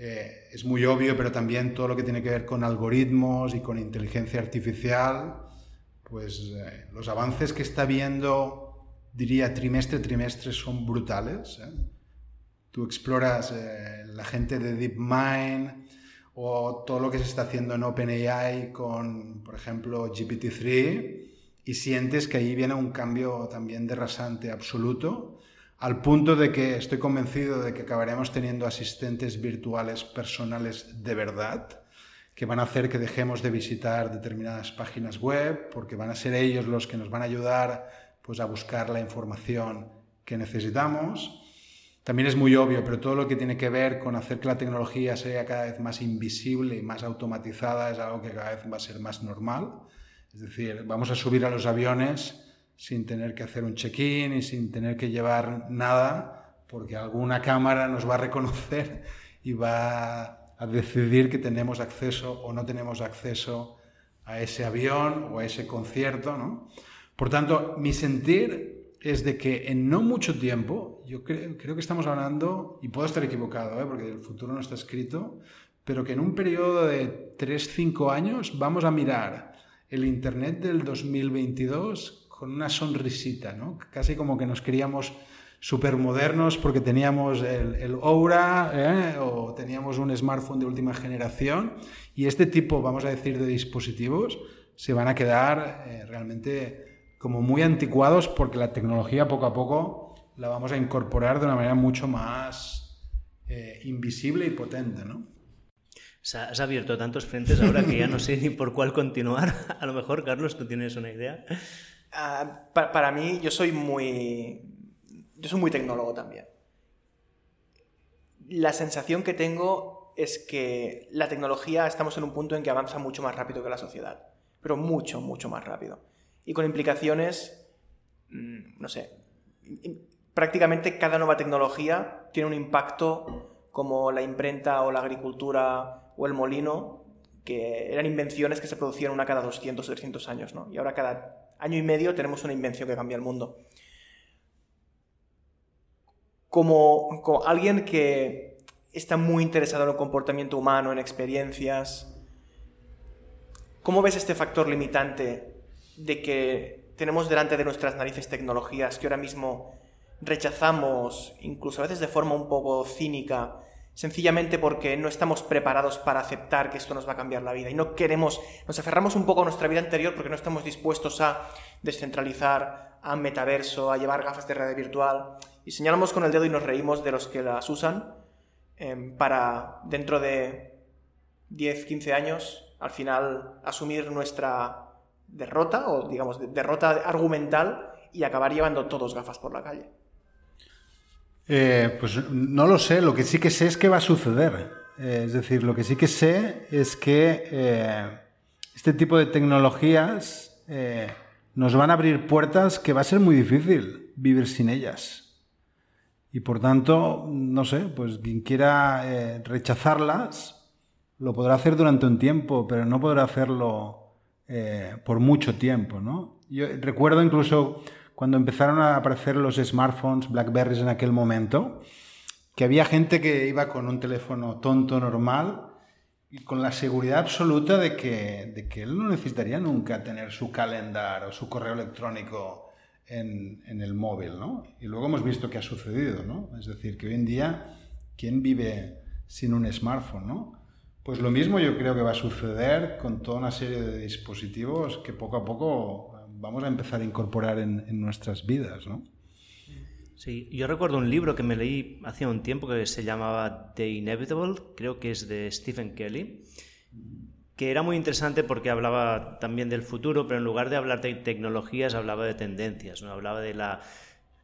Eh, es muy obvio, pero también todo lo que tiene que ver con algoritmos y con inteligencia artificial, pues eh, los avances que está viendo, diría, trimestre a trimestre son brutales. ¿eh? Tú exploras la gente de DeepMind o todo lo que se está haciendo en OpenAI con, por ejemplo, GPT-3 y sientes que ahí viene un cambio también de rasante absoluto al punto de que estoy convencido de que acabaremos teniendo asistentes virtuales personales de verdad, que van a hacer que dejemos de visitar determinadas páginas web, porque van a ser ellos los que nos van a ayudar pues, a buscar la información que necesitamos. También es muy obvio, pero todo lo que tiene que ver con hacer que la tecnología sea cada vez más invisible y más automatizada es algo que cada vez va a ser más normal. Es decir, vamos a subir a los aviones sin tener que hacer un check-in y sin tener que llevar nada, porque alguna cámara nos va a reconocer y va a decidir que tenemos acceso o no tenemos acceso a ese avión o a ese concierto. ¿no? Por tanto, mi sentir es de que en no mucho tiempo, yo creo, creo que estamos hablando, y puedo estar equivocado, ¿eh? porque el futuro no está escrito, pero que en un periodo de 3-5 años vamos a mirar el Internet del 2022 con una sonrisita, ¿no? Casi como que nos queríamos modernos porque teníamos el, el Aura ¿eh? o teníamos un smartphone de última generación y este tipo, vamos a decir, de dispositivos se van a quedar eh, realmente como muy anticuados porque la tecnología poco a poco la vamos a incorporar de una manera mucho más eh, invisible y potente, ¿no? Has abierto tantos frentes ahora que ya no sé ni por cuál continuar. A lo mejor, Carlos, tú tienes una idea. Ah, para, mí, yo soy muy. Yo soy muy tecnólogo también. La sensación que tengo es que la tecnología estamos en un punto en que avanza mucho más rápido que la sociedad. Pero mucho, mucho más rápido. Y con implicaciones. Mm, no sé. Prácticamente cada nueva tecnología tiene un impacto como la imprenta o la agricultura o el molino, que eran invenciones que se producían una cada 200 o 300 años, ¿no? Y ahora cada año y medio tenemos una invención que cambia el mundo. Como, alguien que está muy interesado en el comportamiento humano, en experiencias, ¿cómo ves este factor limitante de que tenemos delante de nuestras narices tecnologías que ahora mismo rechazamos, incluso a veces de forma un poco cínica, sencillamente porque no estamos preparados para aceptar que esto nos va a cambiar la vida y no queremos, nos aferramos un poco a nuestra vida anterior porque no estamos dispuestos a descentralizar, a metaverso, a llevar gafas de realidad virtual y señalamos con el dedo y nos reímos de los que las usan em, para dentro de 10, 15 años al final asumir nuestra derrota o digamos derrota argumental y acabar llevando todos gafas por la calle. Eh, pues no lo sé, lo que sí que sé es que va a suceder. Eh, es decir, lo que sí que sé es que eh, este tipo de tecnologías nos van a abrir puertas que va a ser muy difícil vivir sin ellas. Y por tanto, no sé, pues quien quiera rechazarlas lo podrá hacer durante un tiempo, pero no podrá hacerlo por mucho tiempo, ¿no? Yo recuerdo incluso cuando empezaron a aparecer los smartphones, Blackberries en aquel momento, que había gente que iba con un teléfono tonto normal y con la seguridad absoluta de que, de que él no necesitaría nunca tener su calendar o su correo electrónico en, en, el móvil, ¿no? Y luego hemos visto que ha sucedido, ¿no? Es decir, que hoy en día, ¿quién vive sin un smartphone, ¿no? Pues lo mismo yo creo que va a suceder con toda una serie de dispositivos que poco a poco vamos a empezar a incorporar en, nuestras vidas, ¿no? Sí, yo recuerdo un libro que me leí hace un tiempo que se llamaba The Inevitable, creo que es de Stephen Kelly, que era muy interesante porque hablaba también del futuro, pero en lugar de hablar de tecnologías hablaba de tendencias, hablaba de la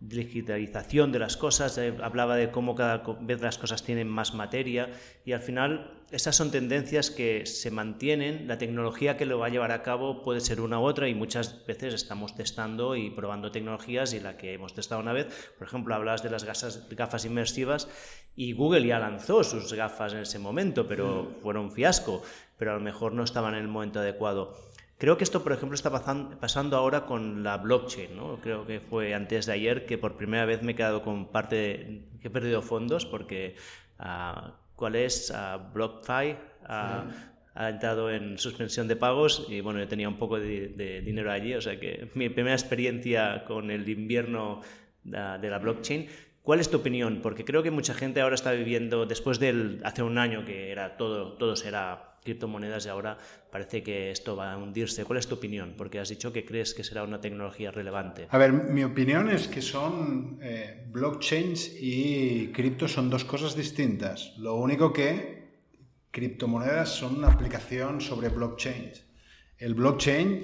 digitalización de las cosas, eh, hablaba de cómo cada vez las cosas tienen más materia y al final esas son tendencias que se mantienen, la tecnología que lo va a llevar a cabo puede ser una u otra y muchas veces estamos testando y probando tecnologías y la que hemos testado una vez, por ejemplo, hablabas de las gafas, gafas inmersivas y Google ya lanzó sus gafas en ese momento, pero mm. fueron un fiasco, pero a lo mejor no estaban en el momento adecuado. Creo que esto, por ejemplo, está pasando ahora con la blockchain. ¿no? Creo que fue antes de ayer que por primera vez me he quedado con parte, de, que he perdido fondos porque uh, ¿cuál es? Uh, BlockFi uh, ha entrado en suspensión de pagos y bueno, yo tenía un poco de, de, dinero allí, o sea que mi primera experiencia con el invierno de, de la blockchain. ¿Cuál es tu opinión? Porque creo que mucha gente ahora está viviendo, después del hace un año que era todo, todo será criptomonedas y ahora parece que esto va a hundirse. ¿Cuál es tu opinión? Porque has dicho que crees que será una tecnología relevante. A ver, mi opinión es que son eh, blockchains y cripto son dos cosas distintas. Lo único que criptomonedas son una aplicación sobre blockchains. El blockchain,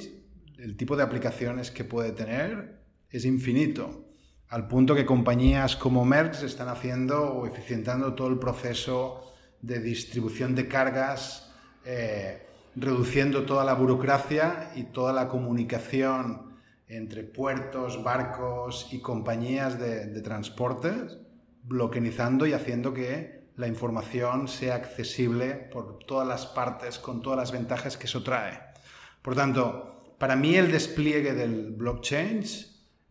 el tipo de aplicaciones que puede tener es infinito, al punto que compañías como Merck están haciendo o eficientando todo el proceso de distribución de cargas eh, reduciendo toda la burocracia y toda la comunicación entre puertos, barcos y compañías de, de transportes, y haciendo que la información sea accesible por todas las partes con todas las ventajas que eso trae. Por tanto, para mí el despliegue del blockchain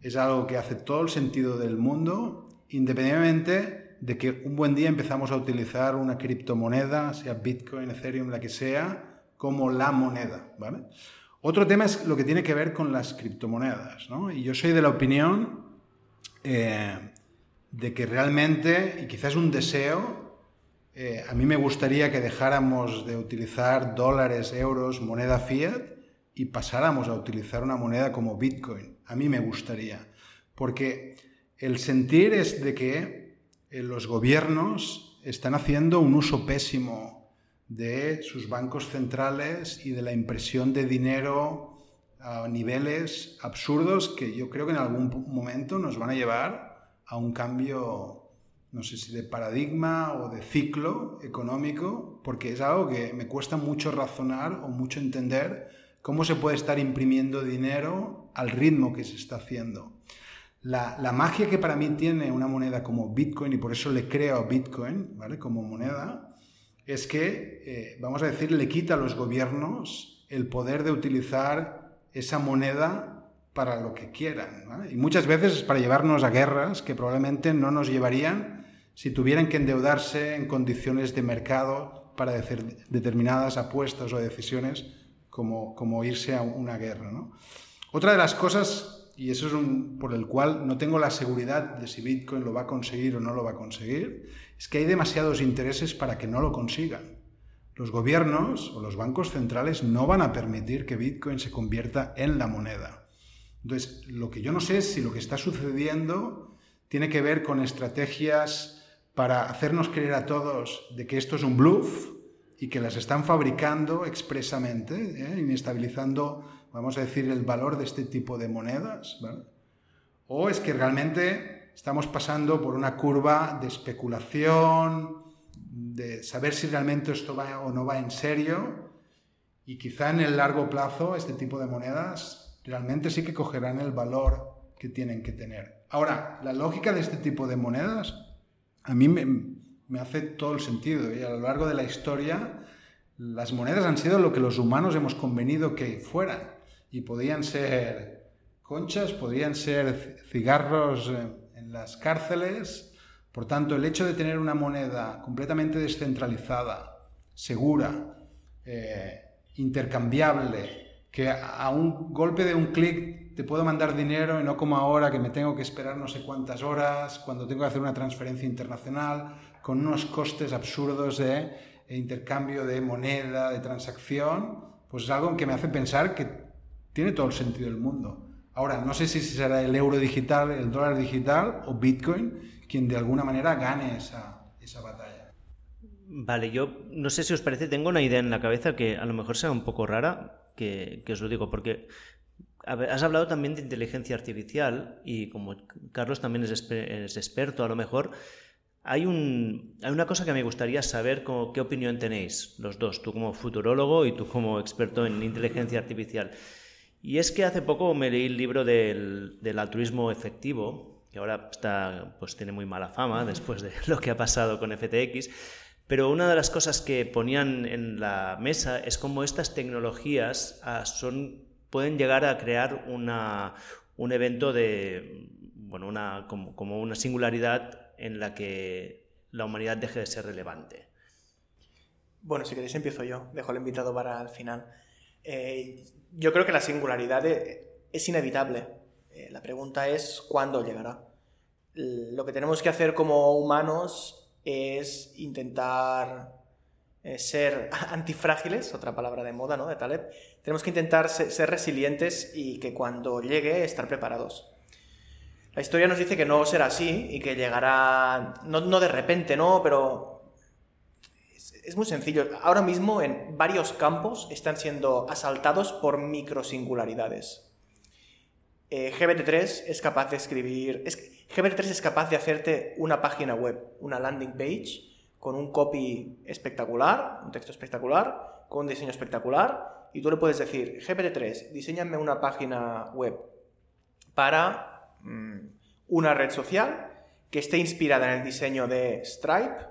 es algo que hace todo el sentido del mundo, independientemente de que un buen día empezamos a utilizar una criptomoneda, sea Bitcoin, Ethereum, la que sea, como la moneda. ¿vale? Otro tema es lo que tiene que ver con las criptomonedas. ¿no? Y yo soy de la opinión eh, de que realmente, y quizás un deseo, eh, a mí me gustaría que dejáramos de utilizar dólares, euros, moneda fiat y pasáramos a utilizar una moneda como Bitcoin. A mí me gustaría. Porque el sentir es de que eh, los gobiernos están haciendo un uso pésimo de sus bancos centrales y de la impresión de dinero a niveles absurdos que yo creo que en algún momento nos van a llevar a un cambio, no sé si de paradigma o de ciclo económico, porque es algo que me cuesta mucho razonar o mucho entender cómo se puede estar imprimiendo dinero al ritmo que se está haciendo. La, magia que para mí tiene una moneda como Bitcoin, y por eso le creo a Bitcoin ¿vale? como moneda, es que, eh, vamos a decir, le quita a los gobiernos el poder de utilizar esa moneda para lo que quieran. Y muchas veces es para llevarnos a guerras que probablemente no nos llevarían si tuvieran que endeudarse en condiciones de mercado para hacer determinadas apuestas o decisiones como, como irse a una guerra. Otra de las cosas y eso es un, por el cual no tengo la seguridad de si Bitcoin lo va a conseguir o no lo va a conseguir, es que hay demasiados intereses para que no lo consigan. Los gobiernos o los bancos centrales no van a permitir que Bitcoin se convierta en la moneda. Entonces, lo que yo no sé es si lo que está sucediendo tiene que ver con estrategias para hacernos creer a todos de que esto es un bluff y que las están fabricando expresamente, ¿eh? inestabilizando vamos a decir, el valor de este tipo de monedas, O es que realmente estamos pasando por una curva de especulación, de saber si realmente esto va o no va en serio, y quizá en el largo plazo este tipo de monedas realmente sí que cogerán el valor que tienen que tener. Ahora, la lógica de este tipo de monedas a mí me, me hace todo el sentido, y a lo largo de la historia las monedas han sido lo que los humanos hemos convenido que fueran y podían ser conchas, podían ser cigarros en las cárceles, Por tanto, el hecho de tener una moneda completamente descentralizada, segura, eh, intercambiable, que a un golpe de un clic te puedo mandar dinero y no como ahora que me tengo que esperar no sé cuántas horas, cuando tengo que hacer una transferencia internacional, con unos costes absurdos de intercambio de moneda, de transacción, pues es algo que me hace pensar que tiene todo el sentido del mundo. Ahora, no sé si será el euro digital, el dólar digital o Bitcoin quien de alguna manera gane esa, esa batalla. Vale, yo no sé si os parece, tengo una idea en la cabeza que a lo mejor sea un poco rara, que, os lo digo, porque has hablado también de inteligencia artificial y como Carlos también es, es experto, a lo mejor hay, un, hay, una cosa que me gustaría saber qué opinión tenéis los dos, tú como futurólogo y tú como experto en inteligencia artificial. Y es que hace poco me leí el libro del, del altruismo efectivo, que ahora está, pues tiene muy mala fama después de lo que ha pasado con FTX. Pero una de las cosas que ponían en la mesa es cómo estas tecnologías ah, son, pueden llegar a crear una, un evento de, bueno, una, como, una singularidad en la que la humanidad deje de ser relevante. Bueno, si queréis empiezo yo, dejo el invitado para el final. Eh, yo creo que la singularidad es inevitable. Eh, la pregunta es cuándo llegará. Lo que tenemos que hacer como humanos es intentar eh, ser antifrágiles, otra palabra de moda, ¿no? De Taleb. Tenemos que intentar ser, resilientes y que cuando llegue estar preparados. La historia nos dice que no será así y que llegará, no, no de repente, ¿no? Pero es, muy sencillo. Ahora mismo en varios campos están siendo asaltados por microsingularidades. Eh, GBT3 es capaz de escribir. Es, GBT3 es capaz de hacerte una página web, una landing page, con un copy espectacular, un texto espectacular, con un diseño espectacular, y tú le puedes decir, GPT-3, diseñame una página web para mm, una red social que esté inspirada en el diseño de Stripe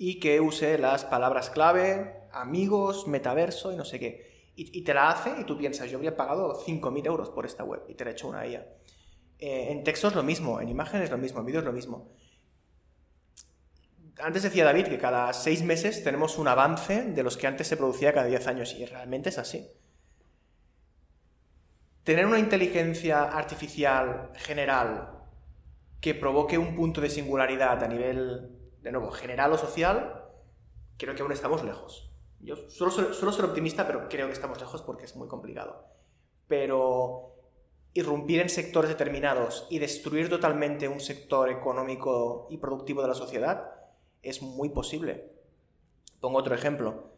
y que use las palabras clave, amigos, metaverso y no sé qué y, te la hace y tú piensas, yo habría pagado 5.000 euros por esta web y te la he hecho una IA. Eh, en texto es lo mismo, en imágenes es lo mismo, en vídeo es lo mismo. Antes decía David que cada seis meses tenemos un avance de los que antes se producía cada 10 años y realmente es así. Tener una inteligencia artificial general que provoque un punto de singularidad a nivel, de nuevo, general o social, creo que aún estamos lejos. Yo suelo, ser optimista, pero creo que estamos lejos porque es muy complicado. Pero irrumpir en sectores determinados y destruir totalmente un sector económico y productivo de la sociedad es muy posible. Pongo otro ejemplo.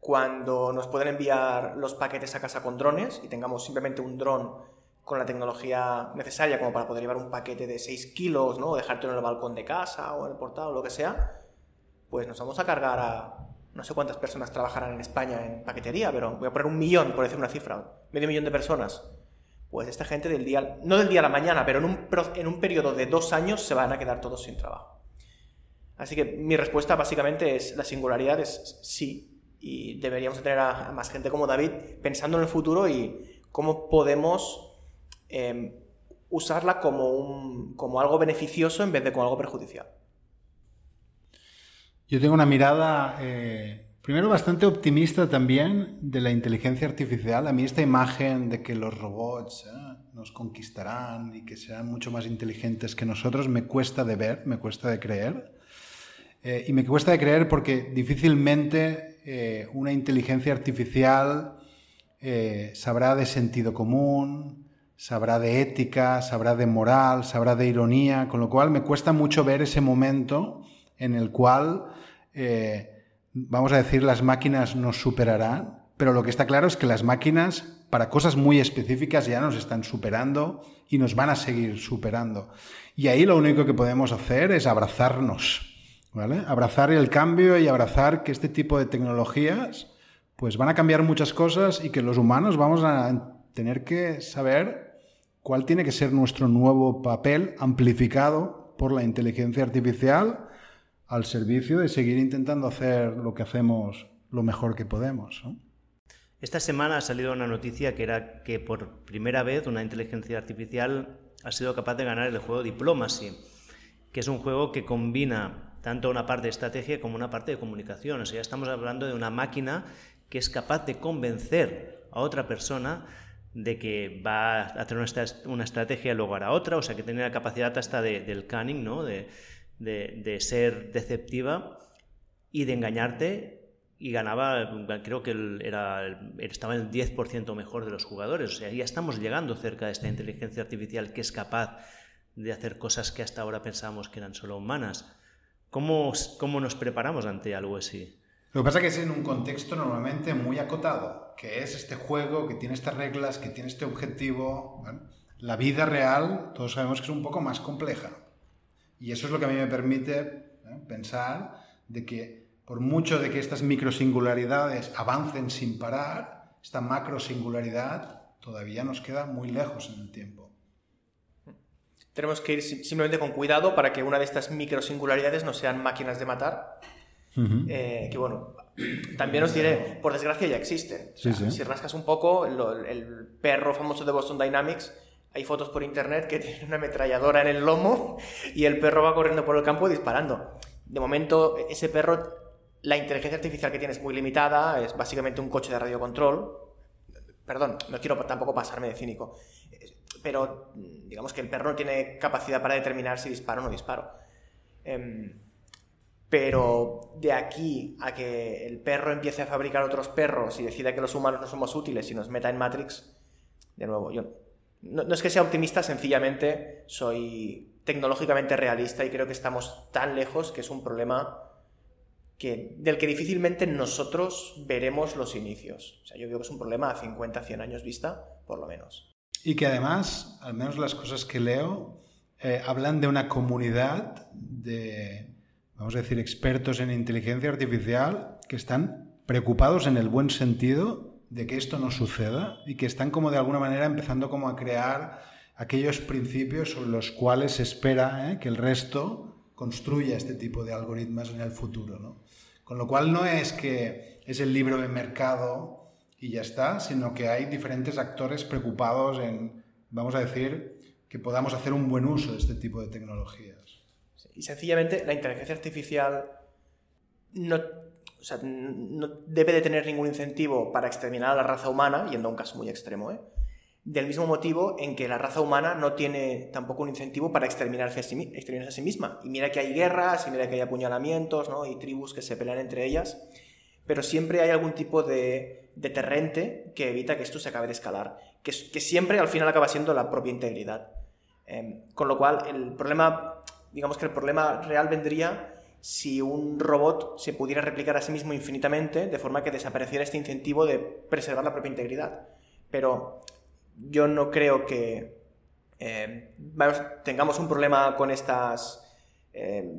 Cuando nos pueden enviar los paquetes a casa con drones y tengamos simplemente un dron con la tecnología necesaria como para poder llevar un paquete de 6 kilos, ¿no? o dejártelo en el balcón de casa o en el portal o lo que sea, pues nos vamos a cargar a no sé cuántas personas trabajarán en España en paquetería, pero voy a poner un millón, por decir una cifra, medio millón de personas. Pues esta gente del día, no del día a la mañana, pero en un, en un periodo de dos años se van a quedar todos sin trabajo. Así que mi respuesta básicamente es, la singularidad es sí, y deberíamos tener a, más gente como David pensando en el futuro y cómo podemos em, usarla como, un, como algo beneficioso en vez de como algo perjudicial. Yo tengo una mirada, eh, primero bastante optimista también de la inteligencia artificial. A mí esta imagen de que los robots eh, nos conquistarán y que serán mucho más inteligentes que nosotros me cuesta de ver, me cuesta de creer. Eh, y me cuesta de creer porque difícilmente una inteligencia artificial sabrá de sentido común, sabrá de ética, sabrá de moral, sabrá de ironía, con lo cual me cuesta mucho ver ese momento en el cual, eh, vamos a decir, las máquinas nos superarán, pero lo que está claro es que las máquinas, para cosas muy específicas, ya nos están superando y nos van a seguir superando. Y ahí lo único que podemos hacer es abrazarnos, ¿vale? Abrazar el cambio y abrazar que este tipo de tecnologías pues van a cambiar muchas cosas y que los humanos vamos a tener que saber cuál tiene que ser nuestro nuevo papel amplificado por la inteligencia artificial al servicio de seguir intentando hacer lo que hacemos lo mejor que podemos. Esta semana ha salido una noticia que era que por primera vez una inteligencia artificial ha sido capaz de ganar el juego Diplomacy, que es un juego que combina tanto una parte de estrategia como una parte de comunicación. O sea, ya estamos hablando de una máquina que es capaz de convencer a otra persona de que va a hacer una, estrategia y luego hará otra, o sea, que tiene la capacidad hasta del cunning, ¿no? De, de, ser deceptiva y de engañarte y ganaba, creo que era, estaba el 10% mejor de los jugadores. O sea, ya estamos llegando cerca de esta inteligencia artificial que es capaz de hacer cosas que hasta ahora pensábamos que eran solo humanas. ¿Cómo, cómo nos preparamos ante algo así? Lo que pasa es que es en un contexto normalmente muy acotado, que es este juego, que tiene estas reglas, que tiene este objetivo. la vida real, todos sabemos que es un poco más compleja. Y eso es lo que a mí me permite ¿eh? pensar de que por mucho de que estas microsingularidades avancen sin parar, esta macrosingularidad todavía nos queda muy lejos en el tiempo. Tenemos que ir simplemente con cuidado para que una de estas microsingularidades no sean máquinas de matar, eh, que bueno, también os diré, por desgracia ya existen. Si rascas un poco, el, perro famoso de Boston Dynamics, hay fotos por internet que tiene una ametralladora en el lomo y el perro va corriendo por el campo disparando. De momento, ese perro, la inteligencia artificial que tiene es muy limitada, es básicamente un coche de radiocontrol. Perdón, no quiero tampoco pasarme de cínico pero digamos que el perro no tiene capacidad para determinar si disparo o no disparo. Em, pero de aquí a que el perro empiece a fabricar otros perros y decida que los humanos no somos útiles y nos meta en Matrix, de nuevo, yo no, es que sea optimista, sencillamente soy tecnológicamente realista y creo que estamos tan lejos que es un problema que, del que difícilmente nosotros veremos los inicios. O sea, yo veo que es un problema a 50, 100 años vista, por lo menos. Y que además, al menos las cosas que leo, eh, hablan de una comunidad de, vamos a decir, expertos en inteligencia artificial que están preocupados en el buen sentido de que esto no suceda y que están como de alguna manera empezando como a crear aquellos principios sobre los cuales se espera eh, que el resto construya este tipo de algoritmos en el futuro. ¿no? Con lo cual no es que es el libro de mercado y ya está, sino que hay diferentes actores preocupados en, vamos a decir, que podamos hacer un buen uso de este tipo de tecnologías. Y sencillamente la inteligencia artificial no, no debe de tener ningún incentivo para exterminar a la raza humana, yendo a un caso muy extremo, ¿eh? del mismo motivo en que la raza humana no tiene tampoco un incentivo para exterminarse a sí, exterminarse a sí misma. Y mira que hay guerras, y mira que hay apuñalamientos, ¿no? y tribus que se pelean entre ellas, pero siempre hay algún tipo de deterrente que evita que esto se acabe de escalar, que, que siempre al final acaba siendo la propia integridad. Em, con lo cual, el problema, digamos que el problema real vendría si un robot se pudiera replicar a sí mismo infinitamente, de forma que desapareciera este incentivo de preservar la propia integridad. Pero yo no creo que em, tengamos un problema con estas... Em,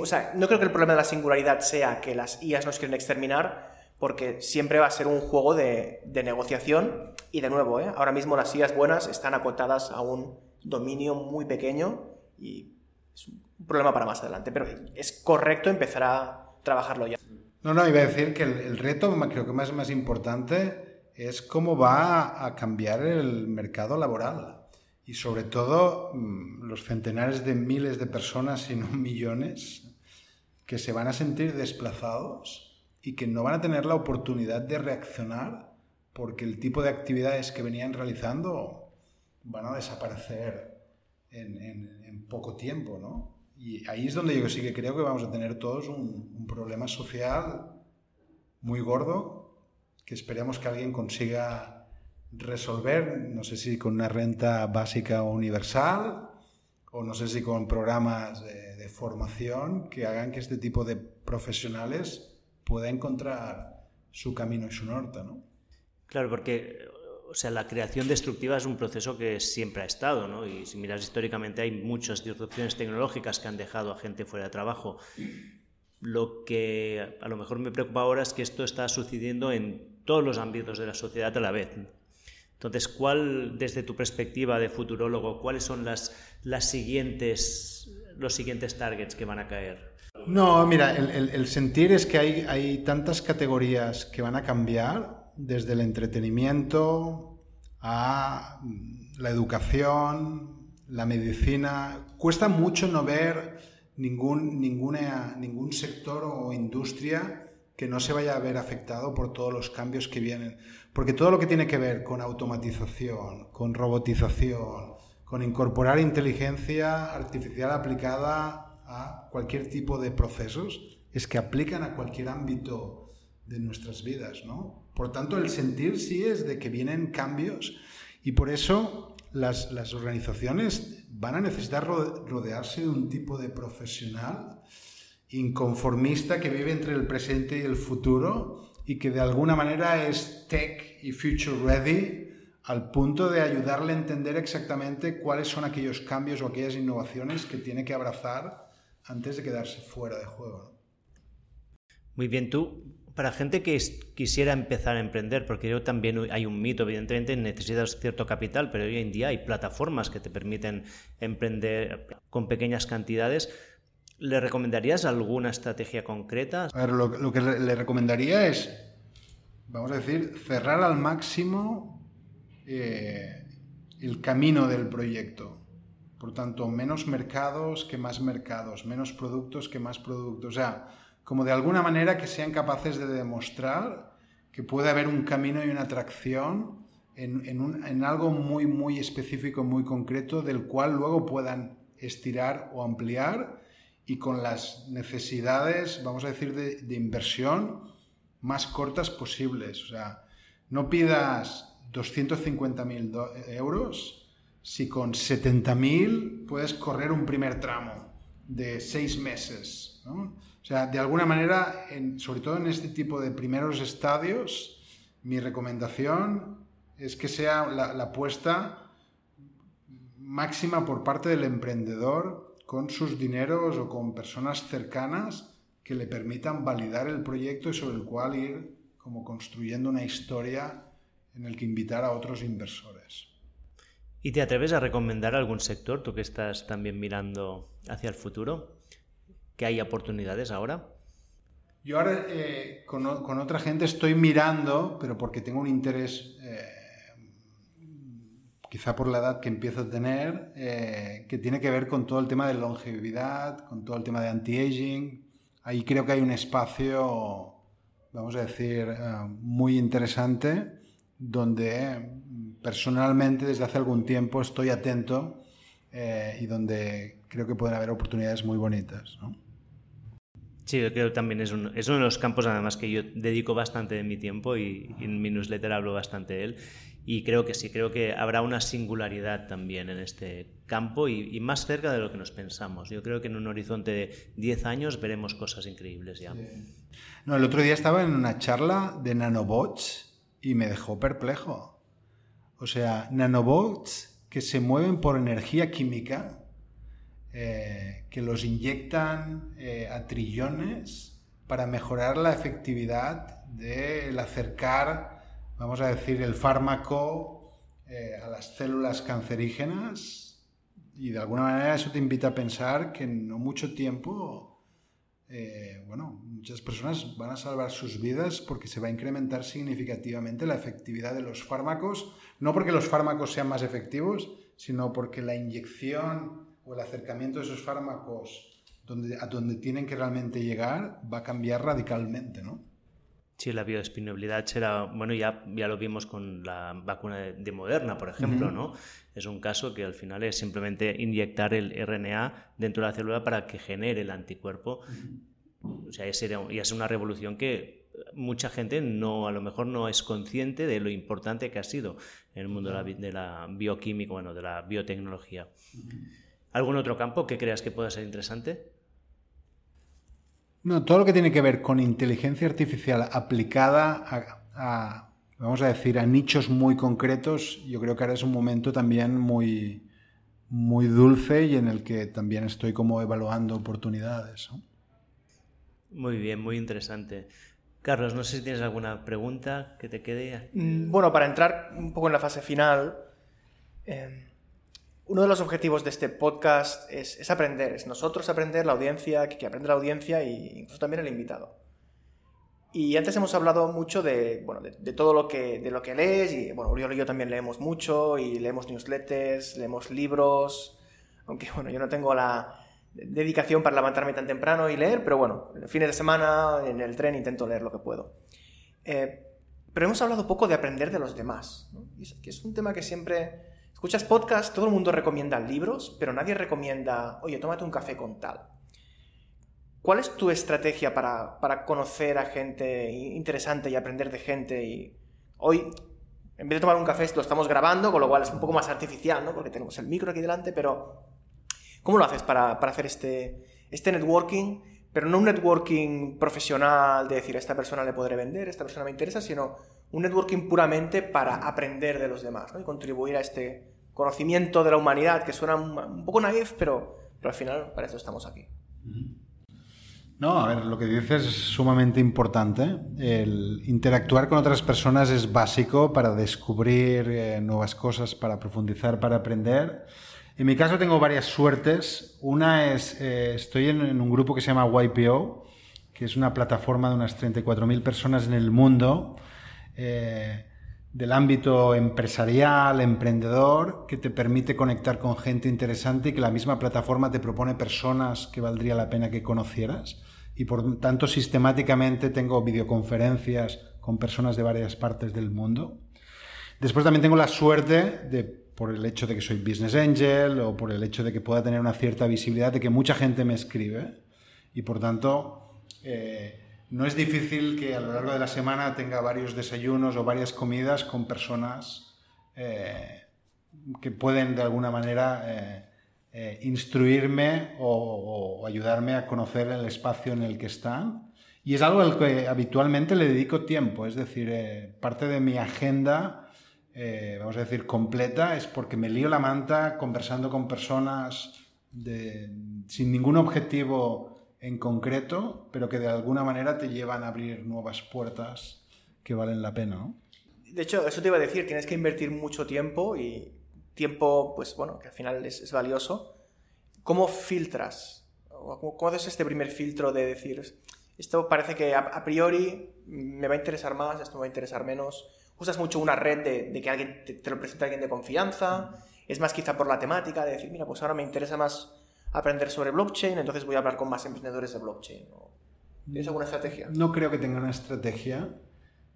o sea, no creo que el problema de la singularidad sea que las IAs nos quieren exterminar, porque siempre va a ser un juego de, negociación y de nuevo, ¿eh? ahora mismo las sillas buenas están acotadas a un dominio muy pequeño y es un problema para más adelante, pero es correcto empezar a trabajarlo ya. No, no, iba a decir que el, reto creo que más, más importante es cómo va a cambiar el mercado laboral y sobre todo mm, los centenares de miles de personas, si no millones, que se van a sentir desplazados y que no van a tener la oportunidad de reaccionar porque el tipo de actividades que venían realizando van a desaparecer en, poco tiempo, ¿no? Y ahí es donde yo sí que creo que vamos a tener todos un, problema social muy gordo que esperemos que alguien consiga resolver, no sé si con una renta básica o universal, o no sé si con programas de formación que hagan que este tipo de profesionales pueda encontrar su camino y su norte, ¿no? Claro, porque o sea, la creación destructiva es un proceso que siempre ha estado, ¿no? Y si miras históricamente hay muchas disrupciones tecnológicas que han dejado a gente fuera de trabajo. Lo que a lo mejor me preocupa ahora es que esto está sucediendo en todos los ámbitos de la sociedad a la vez. Entonces, ¿cuál, desde tu perspectiva de futurólogo, cuáles son las, las siguientes, los siguientes targets que van a caer? No, mira, el, sentir es que hay, hay, tantas categorías que van a cambiar, desde el entretenimiento a mm, la educación, la medicina. Cuesta mucho no ver ningún, ninguna, ningún sector o industria que no se vaya a ver afectado por todos los cambios que vienen. Porque todo lo que tiene que ver con automatización, con robotización, con incorporar inteligencia artificial aplicada a cualquier tipo de procesos, es que aplican a cualquier ámbito de nuestras vidas, ¿no? Por tanto, el sentir sí es de que vienen cambios y por eso las, las organizaciones van a necesitar rodearse de un tipo de profesional inconformista que vive entre el presente y el futuro y que de alguna manera es tech y future ready al punto de ayudarle a entender exactamente cuáles son aquellos cambios o aquellas innovaciones que tiene que abrazar antes de quedarse fuera de juego. Muy bien, tú, para gente que quisiera empezar a emprender, porque yo también hay un mito, evidentemente necesitas cierto capital, pero hoy en día hay plataformas que te permiten emprender con pequeñas cantidades. ¿Le recomendarías alguna estrategia concreta? A ver, lo, que le, recomendaría es, vamos a decir, cerrar al máximo eh, el camino del proyecto. Por tanto, menos mercados que más mercados, menos productos que más productos. O sea, como de alguna manera que sean capaces de demostrar que puede haber un camino y una atracción en, en algo muy, muy específico, muy concreto, del cual luego puedan estirar o ampliar y con las necesidades, vamos a decir, de, inversión más cortas posibles. O sea, no pidas 250.000 euros si con 70.000 puedes correr un primer tramo de seis meses. O sea, de alguna manera, sobre todo en este tipo de primeros estadios, mi recomendación es que sea la apuesta máxima por parte del emprendedor con sus dineros o con personas cercanas que le permitan validar el proyecto y sobre el cual ir como construyendo una historia en el que invitar a otros inversores. ¿Y te atreves a recomendar algún sector, tú que estás también mirando hacia el futuro? ¿Que hay oportunidades ahora? Yo ahora eh, con, otra gente estoy mirando, pero porque tengo un interés eh, quizá por la edad que empiezo a tener, eh, que tiene que ver con todo el tema de longevidad, con todo el tema de anti-aging. Ahí creo que hay un espacio, vamos a decir, muy interesante, donde personalmente desde hace algún tiempo estoy atento y donde creo que pueden haber oportunidades muy bonitas. Sí, yo creo que también es, uno de los campos además que yo dedico bastante de mi tiempo y, y en mi newsletter hablo bastante de él y creo que sí, creo que habrá una singularidad también en este campo y, más cerca de lo que nos pensamos. Yo creo que en un horizonte de 10 años veremos cosas increíbles ya. No, el otro día estaba en una charla de nanobots y me dejó perplejo. O sea, nanobots que se mueven por energía química, eh, que los inyectan eh, a trillones para mejorar la efectividad del acercar vamos a decir, el fármaco eh, a las células cancerígenas. Y de alguna manera eso te invita a pensar que en no mucho tiempo, bueno, muchas personas van a salvar sus vidas porque se va a incrementar significativamente la efectividad de los fármacos, no porque los fármacos sean más efectivos, sino porque la inyección o el acercamiento de esos fármacos donde, a donde tienen que realmente llegar va a cambiar radicalmente, ¿no? Sí, la bioespinabilidad será, bueno, ya, ya lo vimos con la vacuna de, Moderna, por ejemplo, ¿no? Es un caso que al final es simplemente inyectar el RNA dentro de la célula para que genere el anticuerpo. O sea, ya es una revolución que mucha gente no, a lo mejor no es consciente de lo importante que ha sido en el mundo de, la, de la bioquímica, bueno, de la biotecnología. ¿Algún otro campo que creas que pueda ser interesante? No, todo lo que tiene que ver con inteligencia artificial aplicada a, vamos a decir, a nichos muy concretos, yo creo que ahora es un momento también muy, muy dulce y en el que también estoy como evaluando oportunidades. Muy bien, muy interesante. Carlos, no sé si tienes alguna pregunta que te quede. Mm, bueno, para entrar un poco en la fase final, eh, uno de los objetivos de este podcast es, aprender, es nosotros aprender, la audiencia, que, aprende la audiencia e incluso también el invitado. Y antes hemos hablado mucho de, bueno, de, todo lo que, de lo que lees, y bueno, Uriol y yo también leemos mucho, y leemos newsletters, leemos libros, aunque bueno, yo no tengo la, dedicación para levantarme tan temprano y leer, pero bueno, fines de semana, en el tren intento leer lo que puedo. Eh, pero hemos hablado poco de aprender de los demás, que es un tema que siempre... Escuchas podcast, todo el mundo recomienda libros, pero nadie recomienda, oye, tómate un café con tal. ¿Cuál es tu estrategia para, para conocer a gente interesante y aprender de gente? Y hoy, en vez de tomar un café, lo estamos grabando, con lo cual es un poco más artificial, ¿no? Porque tenemos el micro aquí delante, pero ¿cómo lo haces para, para hacer este, este networking? Pero no un networking profesional de decir, a esta persona le podré vender, esta persona me interesa, sino un networking puramente para aprender de los demás ¿no? y contribuir a este conocimiento de la humanidad que suena un, poco naif, pero, pero al final para eso estamos aquí. No, a ver, lo que dices es sumamente importante. El interactuar con otras personas es básico para descubrir eh, nuevas cosas, para profundizar, para aprender. En mi caso tengo varias suertes. Una es, eh, estoy en, un grupo que se llama YPO, que es una plataforma de unas 34.000 personas en el mundo, eh, del ámbito empresarial, emprendedor, que te permite conectar con gente interesante y que la misma plataforma te propone personas que valdría la pena que conocieras y por tanto sistemáticamente tengo videoconferencias con personas de varias partes del mundo. Después también tengo la suerte de, por el hecho de que soy business angel o por el hecho de que pueda tener una cierta visibilidad, de que mucha gente me escribe y por tanto eh, no es difícil que a lo largo de la semana tenga varios desayunos o varias comidas con personas eh, que pueden de alguna manera eh, eh, instruirme o, ayudarme a conocer el espacio en el que están. Y es algo al que habitualmente le dedico tiempo, es decir, parte de mi agenda, vamos a decir, completa, es porque me lío la manta conversando con personas sin ningún objetivo en concreto, pero que de alguna manera te llevan a abrir nuevas puertas que valen la pena. De hecho, eso te iba a decir, tienes que invertir mucho tiempo y tiempo, pues bueno, que al final es, valioso. ¿Cómo filtras? ¿Cómo, haces este primer filtro de decir, esto parece que a, priori me va a interesar más, esto me va a interesar menos? ¿Usas mucho una red de, que alguien te, lo presente alguien de confianza? ¿Es más quizá por la temática de decir, mira, pues ahora me interesa más aprender sobre blockchain, entonces voy a hablar con más emprendedores de blockchain? ¿Tienes alguna estrategia? No creo que tenga una estrategia.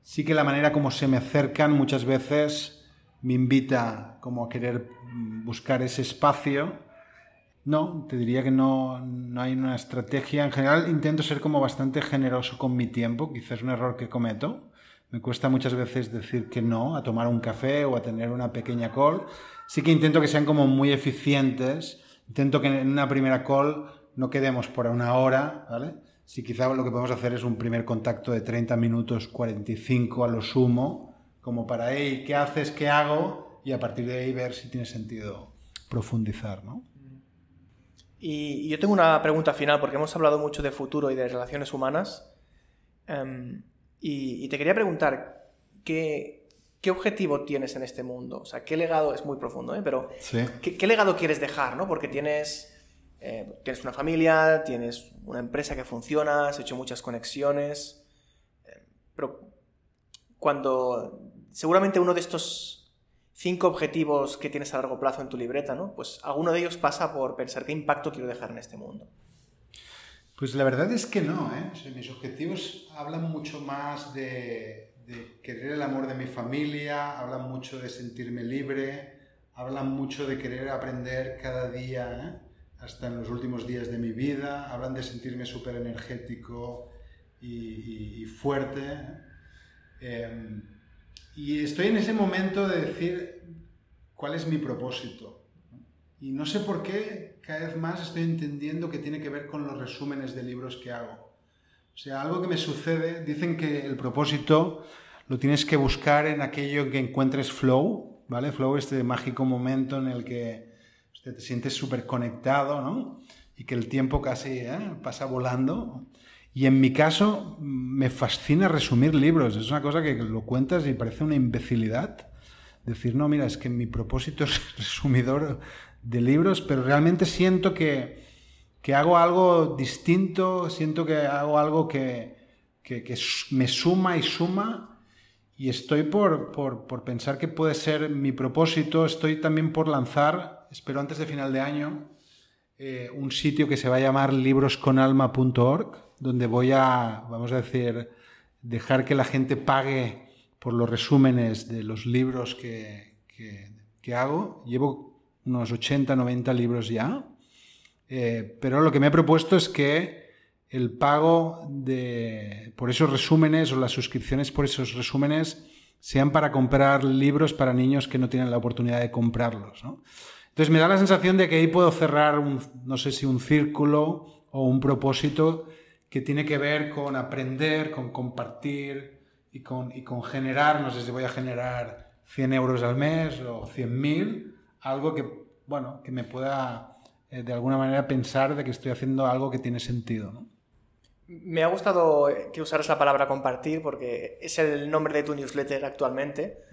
Sí que la manera como se me acercan muchas veces me invita como a querer buscar ese espacio. No, te diría que no, no hay una estrategia. En general intento ser como bastante generoso con mi tiempo, quizás es un error que cometo. Me cuesta muchas veces decir que no a tomar un café o a tener una pequeña call. Sí que intento que sean como muy eficientes. Intento que en una primera call no quedemos por una hora, ¿vale? Si quizá lo que podemos hacer es un primer contacto de 30 minutos, 45 a lo sumo, como para, hey, ¿qué haces? ¿Qué hago? Y a partir de ahí ver si tiene sentido profundizar, ¿no? Y, yo tengo una pregunta final, porque hemos hablado mucho de futuro y de relaciones humanas. Em, y, te quería preguntar, ¿qué, ¿qué, objetivo tienes en este mundo? O sea, ¿qué legado, es muy profundo, ¿eh? pero ¿qué, legado quieres dejar? ¿no? Porque tienes, eh, tienes una familia, tienes una empresa que funciona, has hecho muchas conexiones, eh, pero cuando seguramente uno de estos cinco objetivos que tienes a largo plazo en tu libreta, ¿no? Pues alguno de ellos pasa por pensar qué impacto quiero dejar en este mundo. Pues la verdad es que no, ¿eh? mis objetivos hablan mucho más de, querer el amor de mi familia, hablan mucho de sentirme libre, hablan mucho de querer aprender cada día, ¿eh? hasta en los últimos días de mi vida, hablan de sentirme súper energético y, y, fuerte. Em, y estoy en ese momento de decir cuál es mi propósito. Y no sé por qué cada vez más estoy entendiendo que tiene que ver con los resúmenes de libros que hago. O sea, algo que me sucede, dicen que el propósito lo tienes que buscar en aquello que encuentres flow, ¿vale? Flow es este mágico momento en el que te sientes súper conectado, ¿no? Y que el tiempo casi ¿eh? pasa volando. Y en mi caso me fascina resumir libros. Es una cosa que lo cuentas y parece una imbecilidad. Decir, no, mira, es que mi propósito es resumidor de libros, pero realmente siento que, que hago algo distinto, siento que hago algo que, que me suma y suma y estoy por, por, por, pensar que puede ser mi propósito, estoy también por lanzar, espero antes de final de año, eh, un sitio que se va a llamar librosconalma.org, donde voy a, vamos a decir, dejar que la gente pague por los resúmenes de los libros que, que, hago. Llevo unos 80, 90 libros ya, eh, pero lo que me he propuesto es que el pago de, por esos resúmenes o las suscripciones por esos resúmenes sean para comprar libros para niños que no tienen la oportunidad de comprarlos. Entonces me da la sensación de que ahí puedo cerrar, un, no sé si un círculo o un propósito que tiene que ver con aprender, con compartir y con, y con generar, no sé si voy a generar 100 euros al mes o 100.000, algo que, bueno, que me pueda eh, de alguna manera pensar de que estoy haciendo algo que tiene sentido. ¿no? Me ha gustado que usaras la palabra compartir porque es el nombre de tu newsletter actualmente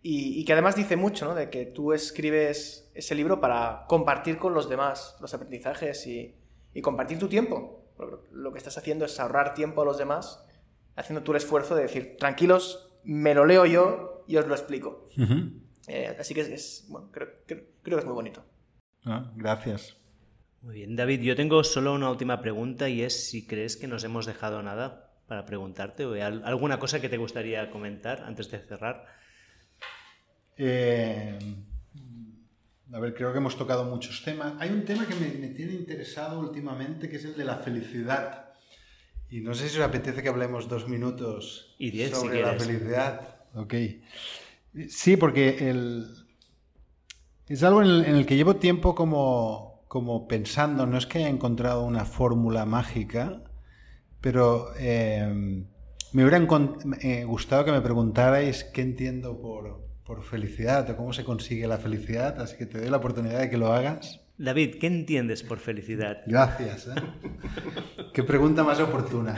y, que además dice mucho, ¿no? De que tú escribes ese libro para compartir con los demás los aprendizajes y, compartir tu tiempo. Lo que estás haciendo es ahorrar tiempo a los demás, haciendo tú el esfuerzo de decir, tranquilos, me lo leo yo y os lo explico. Eh, así que es, bueno, creo, creo, que es muy bonito. Ah, gracias. Muy bien, David, yo tengo solo una última pregunta y es si crees que nos hemos dejado nada para preguntarte o alguna cosa que te gustaría comentar antes de cerrar. Eh, a ver, creo que hemos tocado muchos temas. Hay un tema que me, tiene interesado últimamente, que es el de la felicidad. Y no sé si os apetece que hablemos dos minutos y diez, sobre la felicidad. Ok. Sí, porque el, es algo en el que llevo tiempo como, como pensando, no es que haya encontrado una fórmula mágica, pero eh, me hubiera eh, gustado que me preguntarais qué entiendo por, felicidad o cómo se consigue la felicidad, así que te doy la oportunidad de que lo hagas. David, ¿qué entiendes por felicidad? Gracias. ¿eh? Qué pregunta más oportuna.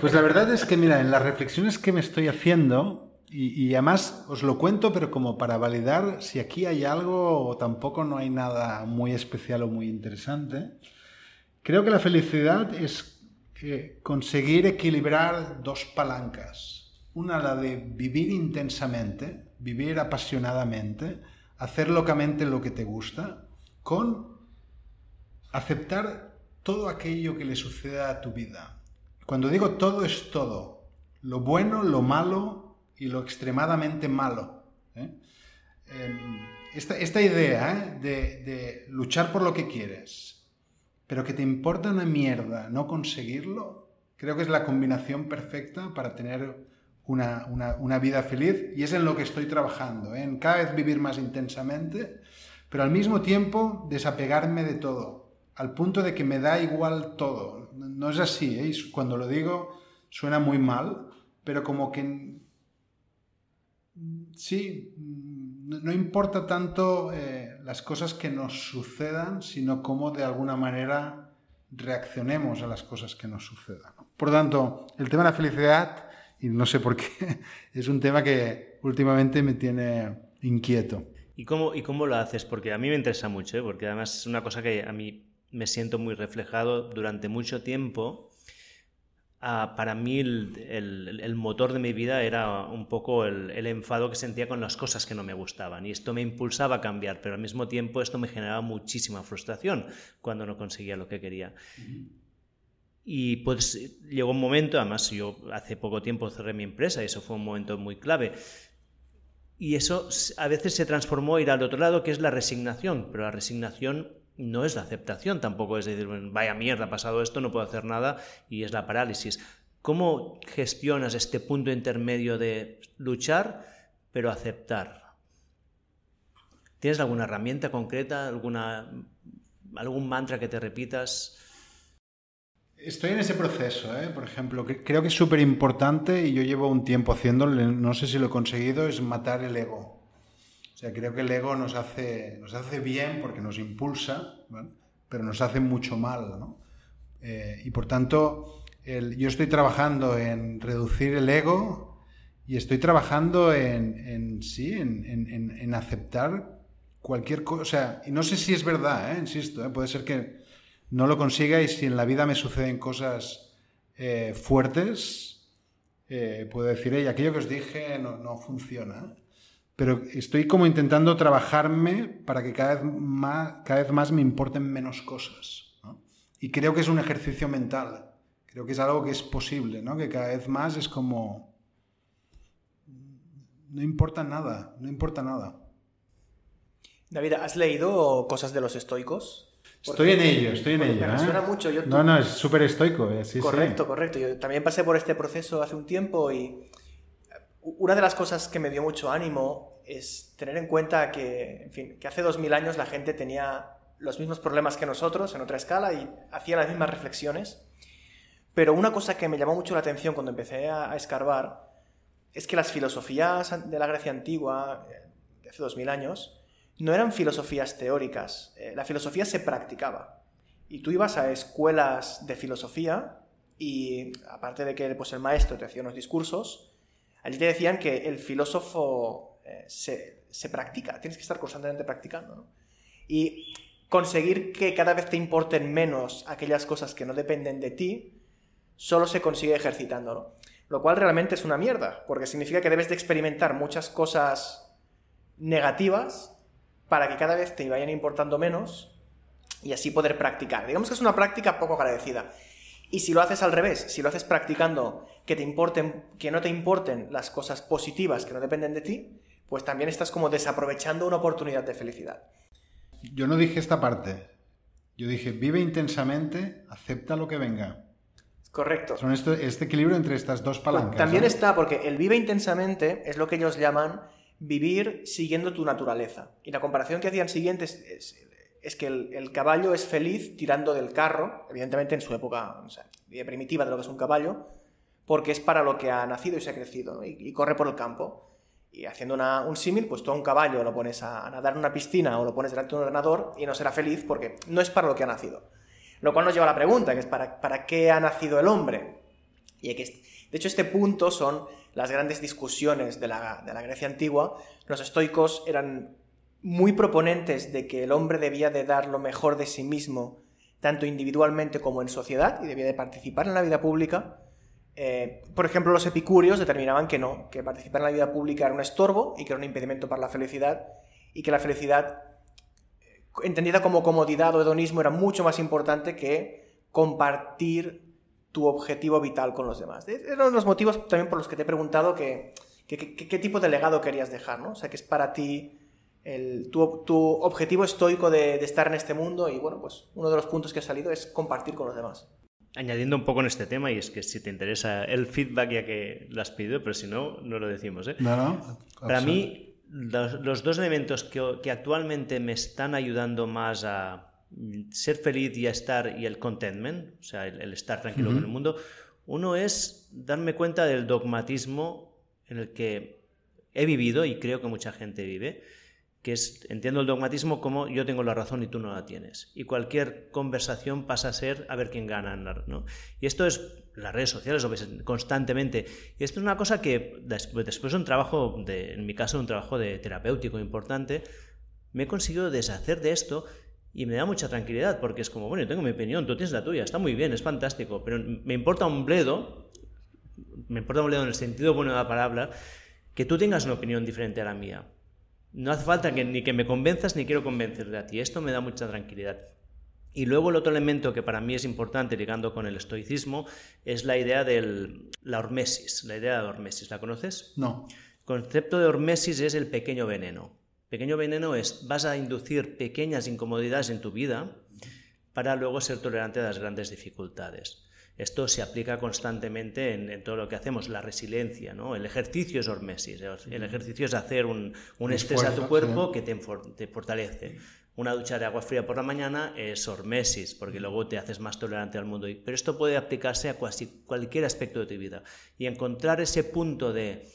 Pues la verdad es que, mira, en las reflexiones que me estoy haciendo, y, además os lo cuento, pero como para validar si aquí hay algo o tampoco no hay nada muy especial o muy interesante. Creo que la felicidad es eh, conseguir equilibrar dos palancas. Una, la de vivir intensamente, vivir apasionadamente, hacer locamente lo que te gusta, con aceptar todo aquello que le suceda a tu vida. Cuando digo todo es todo, lo bueno, lo malo, y lo extremadamente malo. ¿eh? Em, esta, idea ¿eh? de, luchar por lo que quieres, pero que te importa una mierda no conseguirlo, creo que es la combinación perfecta para tener una, vida feliz y es en lo que estoy trabajando, ¿eh? en cada vez vivir más intensamente, pero al mismo tiempo desapegarme de todo, al punto de que me da igual todo. No es así, cuando lo digo suena muy mal, pero como que sí, mm, no importa tanto eh, las cosas que nos sucedan, sino cómo de alguna manera reaccionemos a las cosas que nos sucedan. Por tanto, el tema de la felicidad, y no sé por qué, es un tema que últimamente me tiene inquieto. ¿Y cómo, y cómo lo haces? Porque a mí me interesa mucho, ¿eh? porque además es una cosa que a mí me siento muy reflejado durante mucho tiempo Ah, para mí el, motor de mi vida era un poco el, enfado que sentía con las cosas que no me gustaban y esto me impulsaba a cambiar, pero al mismo tiempo esto me generaba muchísima frustración cuando no conseguía lo que quería. Y pues llegó un momento, además yo hace poco tiempo cerré mi empresa y eso fue un momento muy clave. Y eso a veces se transformó a ir al otro lado, que es la resignación, pero la resignación no es la aceptación, tampoco es decir, vaya mierda, ha pasado esto, no puedo hacer nada y es la parálisis. ¿Cómo gestionas este punto intermedio de luchar pero aceptar? ¿Tienes alguna herramienta concreta, alguna, algún mantra que te repitas? Estoy en ese proceso, ¿eh? por ejemplo, creo que es súper importante y yo llevo un tiempo haciéndolo, no sé si lo he conseguido, es matar el ego. O sea, creo que el ego nos hace, nos hace bien porque nos impulsa, pero nos hace mucho mal. ¿no? Eh, y por tanto, yo estoy trabajando en reducir el ego y estoy trabajando en, sí, en, aceptar cualquier cosa. O sea, y no sé si es verdad, ¿eh? insisto, ¿eh? puede ser que no lo consiga y si en la vida me suceden cosas fuertes, puedo decir, hey, aquello que os dije no, no funciona pero estoy como intentando trabajarme para que cada vez más, cada vez más me importen menos cosas. Y creo que es un ejercicio mental. Creo que es algo que es posible, ¿no? Que cada vez más es como... No importa nada, no importa nada. David, ¿has leído cosas de los estoicos? estoy en ello, estoy en ello. Me suena ¿eh? mucho. no, no, es súper estoico. Eh, correcto, correcto. Yo también pasé por este proceso hace un tiempo y una de las cosas que me dio mucho ánimo es tener en cuenta que, en fin, que hace dos mil años la gente tenía los mismos problemas que nosotros en otra escala y hacía las mismas reflexiones. Pero una cosa que me llamó mucho la atención cuando empecé a, escarbar es que las filosofías de la Grecia antigua, eh, de hace dos mil años, no eran filosofías teóricas. Eh, la filosofía se practicaba. Y tú ibas a escuelas de filosofía y, aparte de que pues, el maestro te hacía unos discursos, allí te decían que el filósofo eh, se, se, practica, tienes que estar constantemente practicando. Y conseguir que cada vez te importen menos aquellas cosas que no dependen de ti, solo se consigue ejercitándolo. Lo cual realmente es una mierda, porque significa que debes de experimentar muchas cosas negativas para que cada vez te vayan importando menos y así poder practicar. Digamos que es una práctica poco agradecida. Y si lo haces al revés, si lo haces practicando que te importen, que no te importen las cosas positivas que no dependen de ti, pues también estás como desaprovechando una oportunidad de felicidad. Yo no dije esta parte. Yo dije, vive intensamente, acepta lo que venga. Correcto. Son este equilibrio entre estas dos palancas. También está, porque el vive intensamente es lo que ellos llaman vivir siguiendo tu naturaleza. Y la comparación que hacían siguiente es, que el, caballo es feliz tirando del carro, evidentemente en su época primitiva de lo que es un caballo, porque es para lo que ha nacido y se ha crecido, y corre por el campo. Y haciendo un símil, pues tú a un caballo lo pones a, nadar en una piscina o lo pones delante de un ordenador y no será feliz porque no es para lo que ha nacido. Lo cual nos lleva a la pregunta, que es ¿para, para qué ha nacido el hombre? Y de hecho, este punto son las grandes discusiones de la, de la Grecia antigua. Los estoicos eran muy proponentes de que el hombre debía de dar lo mejor de sí mismo, tanto individualmente como en sociedad, y debía de participar en la vida pública. Eh, por ejemplo, los epicúreos determinaban que no, que participar en la vida pública era un estorbo y que era un impedimento para la felicidad y que la felicidad, eh, entendida como comodidad o hedonismo, era mucho más importante que compartir tu objetivo vital con los demás. Eran los motivos también por los que te he preguntado que, qué tipo de legado querías dejar, ¿no? O sea, que es para ti tu, objetivo estoico de, de estar en este mundo y, bueno, pues uno de los puntos que ha salido es compartir con los demás añadiendo un poco en este tema, y es que si te interesa el feedback ya que lo has pedido, pero si no, no lo decimos. ¿eh? No, no. Para mí, los, dos elementos que, actualmente me están ayudando más a ser feliz y a estar, y el contentment, o sea, el, estar tranquilo con el mundo, uno es darme cuenta del dogmatismo en el que he vivido y creo que mucha gente vive, que es, entiendo el dogmatismo como yo tengo la razón y tú no la tienes. Y cualquier conversación pasa a ser a ver quién gana. ¿no? Y esto es, las redes sociales lo ves constantemente. Y esto es una cosa que después de un trabajo, de, en mi caso un trabajo de terapéutico importante, me he conseguido deshacer de esto y me da mucha tranquilidad porque es como, bueno, yo tengo mi opinión, tú tienes la tuya, está muy bien, es fantástico, pero me importa un bledo, me importa un bledo en el sentido bueno de la palabra, que tú tengas una opinión diferente a la mía. No hace falta que, ni que me convenzas ni quiero convencerte a ti. Esto me da mucha tranquilidad. Y luego el otro elemento que para mí es importante ligando con el estoicismo es la idea de la hormesis. La idea de hormesis, ¿la conoces? No. El concepto de hormesis es el pequeño veneno. Pequeño veneno es vas a inducir pequeñas incomodidades en tu vida para luego ser tolerante a las grandes dificultades. Esto se aplica constantemente en, todo lo que hacemos, la resiliencia, ¿no? El ejercicio es hormesis, el ejercicio es hacer un, estrés a tu cuerpo que te, te, fortalece. Una ducha de agua fría por la mañana es hormesis, porque luego te haces más tolerante al mundo. Pero esto puede aplicarse a cualquier aspecto de tu vida. Y encontrar ese punto de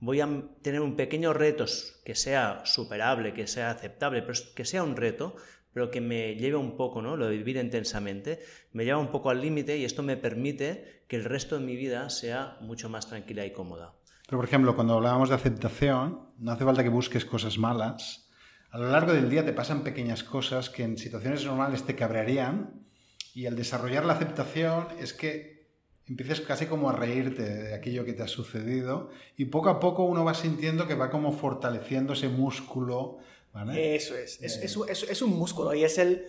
voy a tener un pequeño reto que sea superable, que sea aceptable, pero que sea un reto, pero que me lleve un poco, ¿no? Lo de vivir intensamente, me lleva un poco al límite y esto me permite que el resto de mi vida sea mucho más tranquila y cómoda. Pero, por ejemplo, cuando hablábamos de aceptación, no hace falta que busques cosas malas. A lo largo del día te pasan pequeñas cosas que en situaciones normales te cabrearían y al desarrollar la aceptación es que empieces casi como a reírte de aquello que te ha sucedido y poco a poco uno va sintiendo que va como fortaleciendo ese músculo. Eso es, es, es, un músculo y es el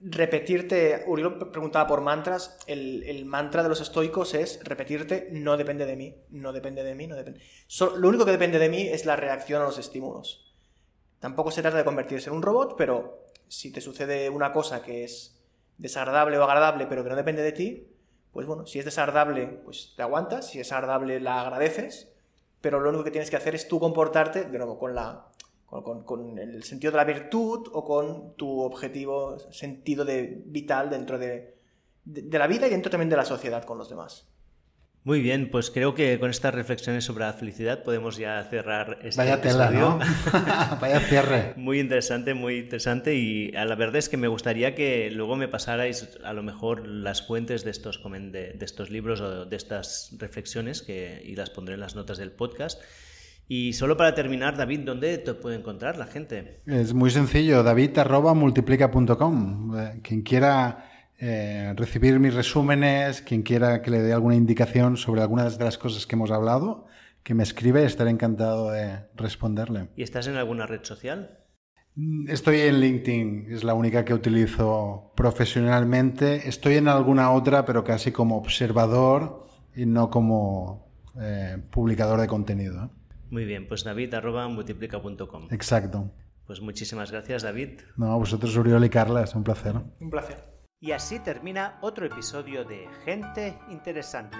repetirte, Uriel preguntaba por mantras, el, mantra de los estoicos es repetirte no depende de mí, no depende de mí, no depende. lo único que depende de mí es la reacción a los estímulos. Tampoco se trata de convertirse en un robot, pero si te sucede una cosa que es desagradable o agradable, pero que no depende de ti, pues bueno, si es desagradable, pues te aguantas, si es agradable, la agradeces, pero lo único que tienes que hacer es tú comportarte, de nuevo, con, la, con, el sentido de la virtud o con tu objetivo, sentido de, vital dentro de, de la vida y dentro también de la sociedad con los demás. Muy bien, pues creo que con estas reflexiones sobre la felicidad podemos ya cerrar este Vaya tela, ¿no? Vaya cierre. Muy interesante, muy interesante y a la verdad es que me gustaría que luego me pasarais a lo mejor las fuentes de estos, de, estos libros o de estas reflexiones que, y las pondré en las notas del podcast. Y solo para terminar, David, ¿dónde te puede encontrar la gente? Es muy sencillo, david.multiplica.com. Eh, quien quiera eh, recibir mis resúmenes, quien quiera que le dé alguna indicación sobre algunas de las cosas que hemos hablado, que me escribe, estaré encantado de responderle. ¿Y estás en alguna red social? Mm, estoy en LinkedIn, es la única que utilizo profesionalmente. Estoy en alguna otra, pero casi como observador y no como eh, publicador de contenido. Muy bien, pues david multiplica.com. Exacto. Pues muchísimas gracias, David. No, a vosotros, Uriol y Carla, es un placer. Un placer. Y así termina otro episodio de Gente Interesante.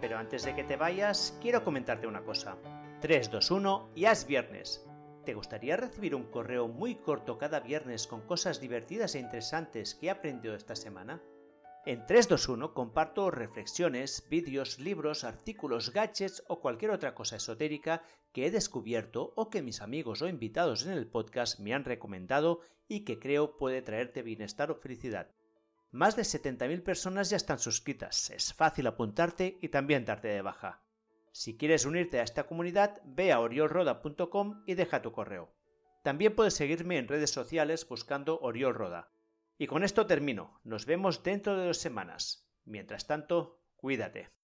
Pero antes de que te vayas, quiero comentarte una cosa. 3, 2, 1 y es viernes. ¿Te gustaría recibir un correo muy corto cada viernes con cosas divertidas e interesantes que he aprendido esta semana? En 321 comparto reflexiones, vídeos, libros, artículos, gadgets o cualquier otra cosa esotérica que he descubierto o que mis amigos o invitados en el podcast me han recomendado y que creo puede traerte bienestar o felicidad. Más de 70.000 personas ya están suscritas, es fácil apuntarte y también darte de baja. Si quieres unirte a esta comunidad, ve a oriolroda.com y deja tu correo. También puedes seguirme en redes sociales buscando Oriol Roda. Y con esto termino, nos vemos dentro de dos semanas. Mientras tanto, cuídate.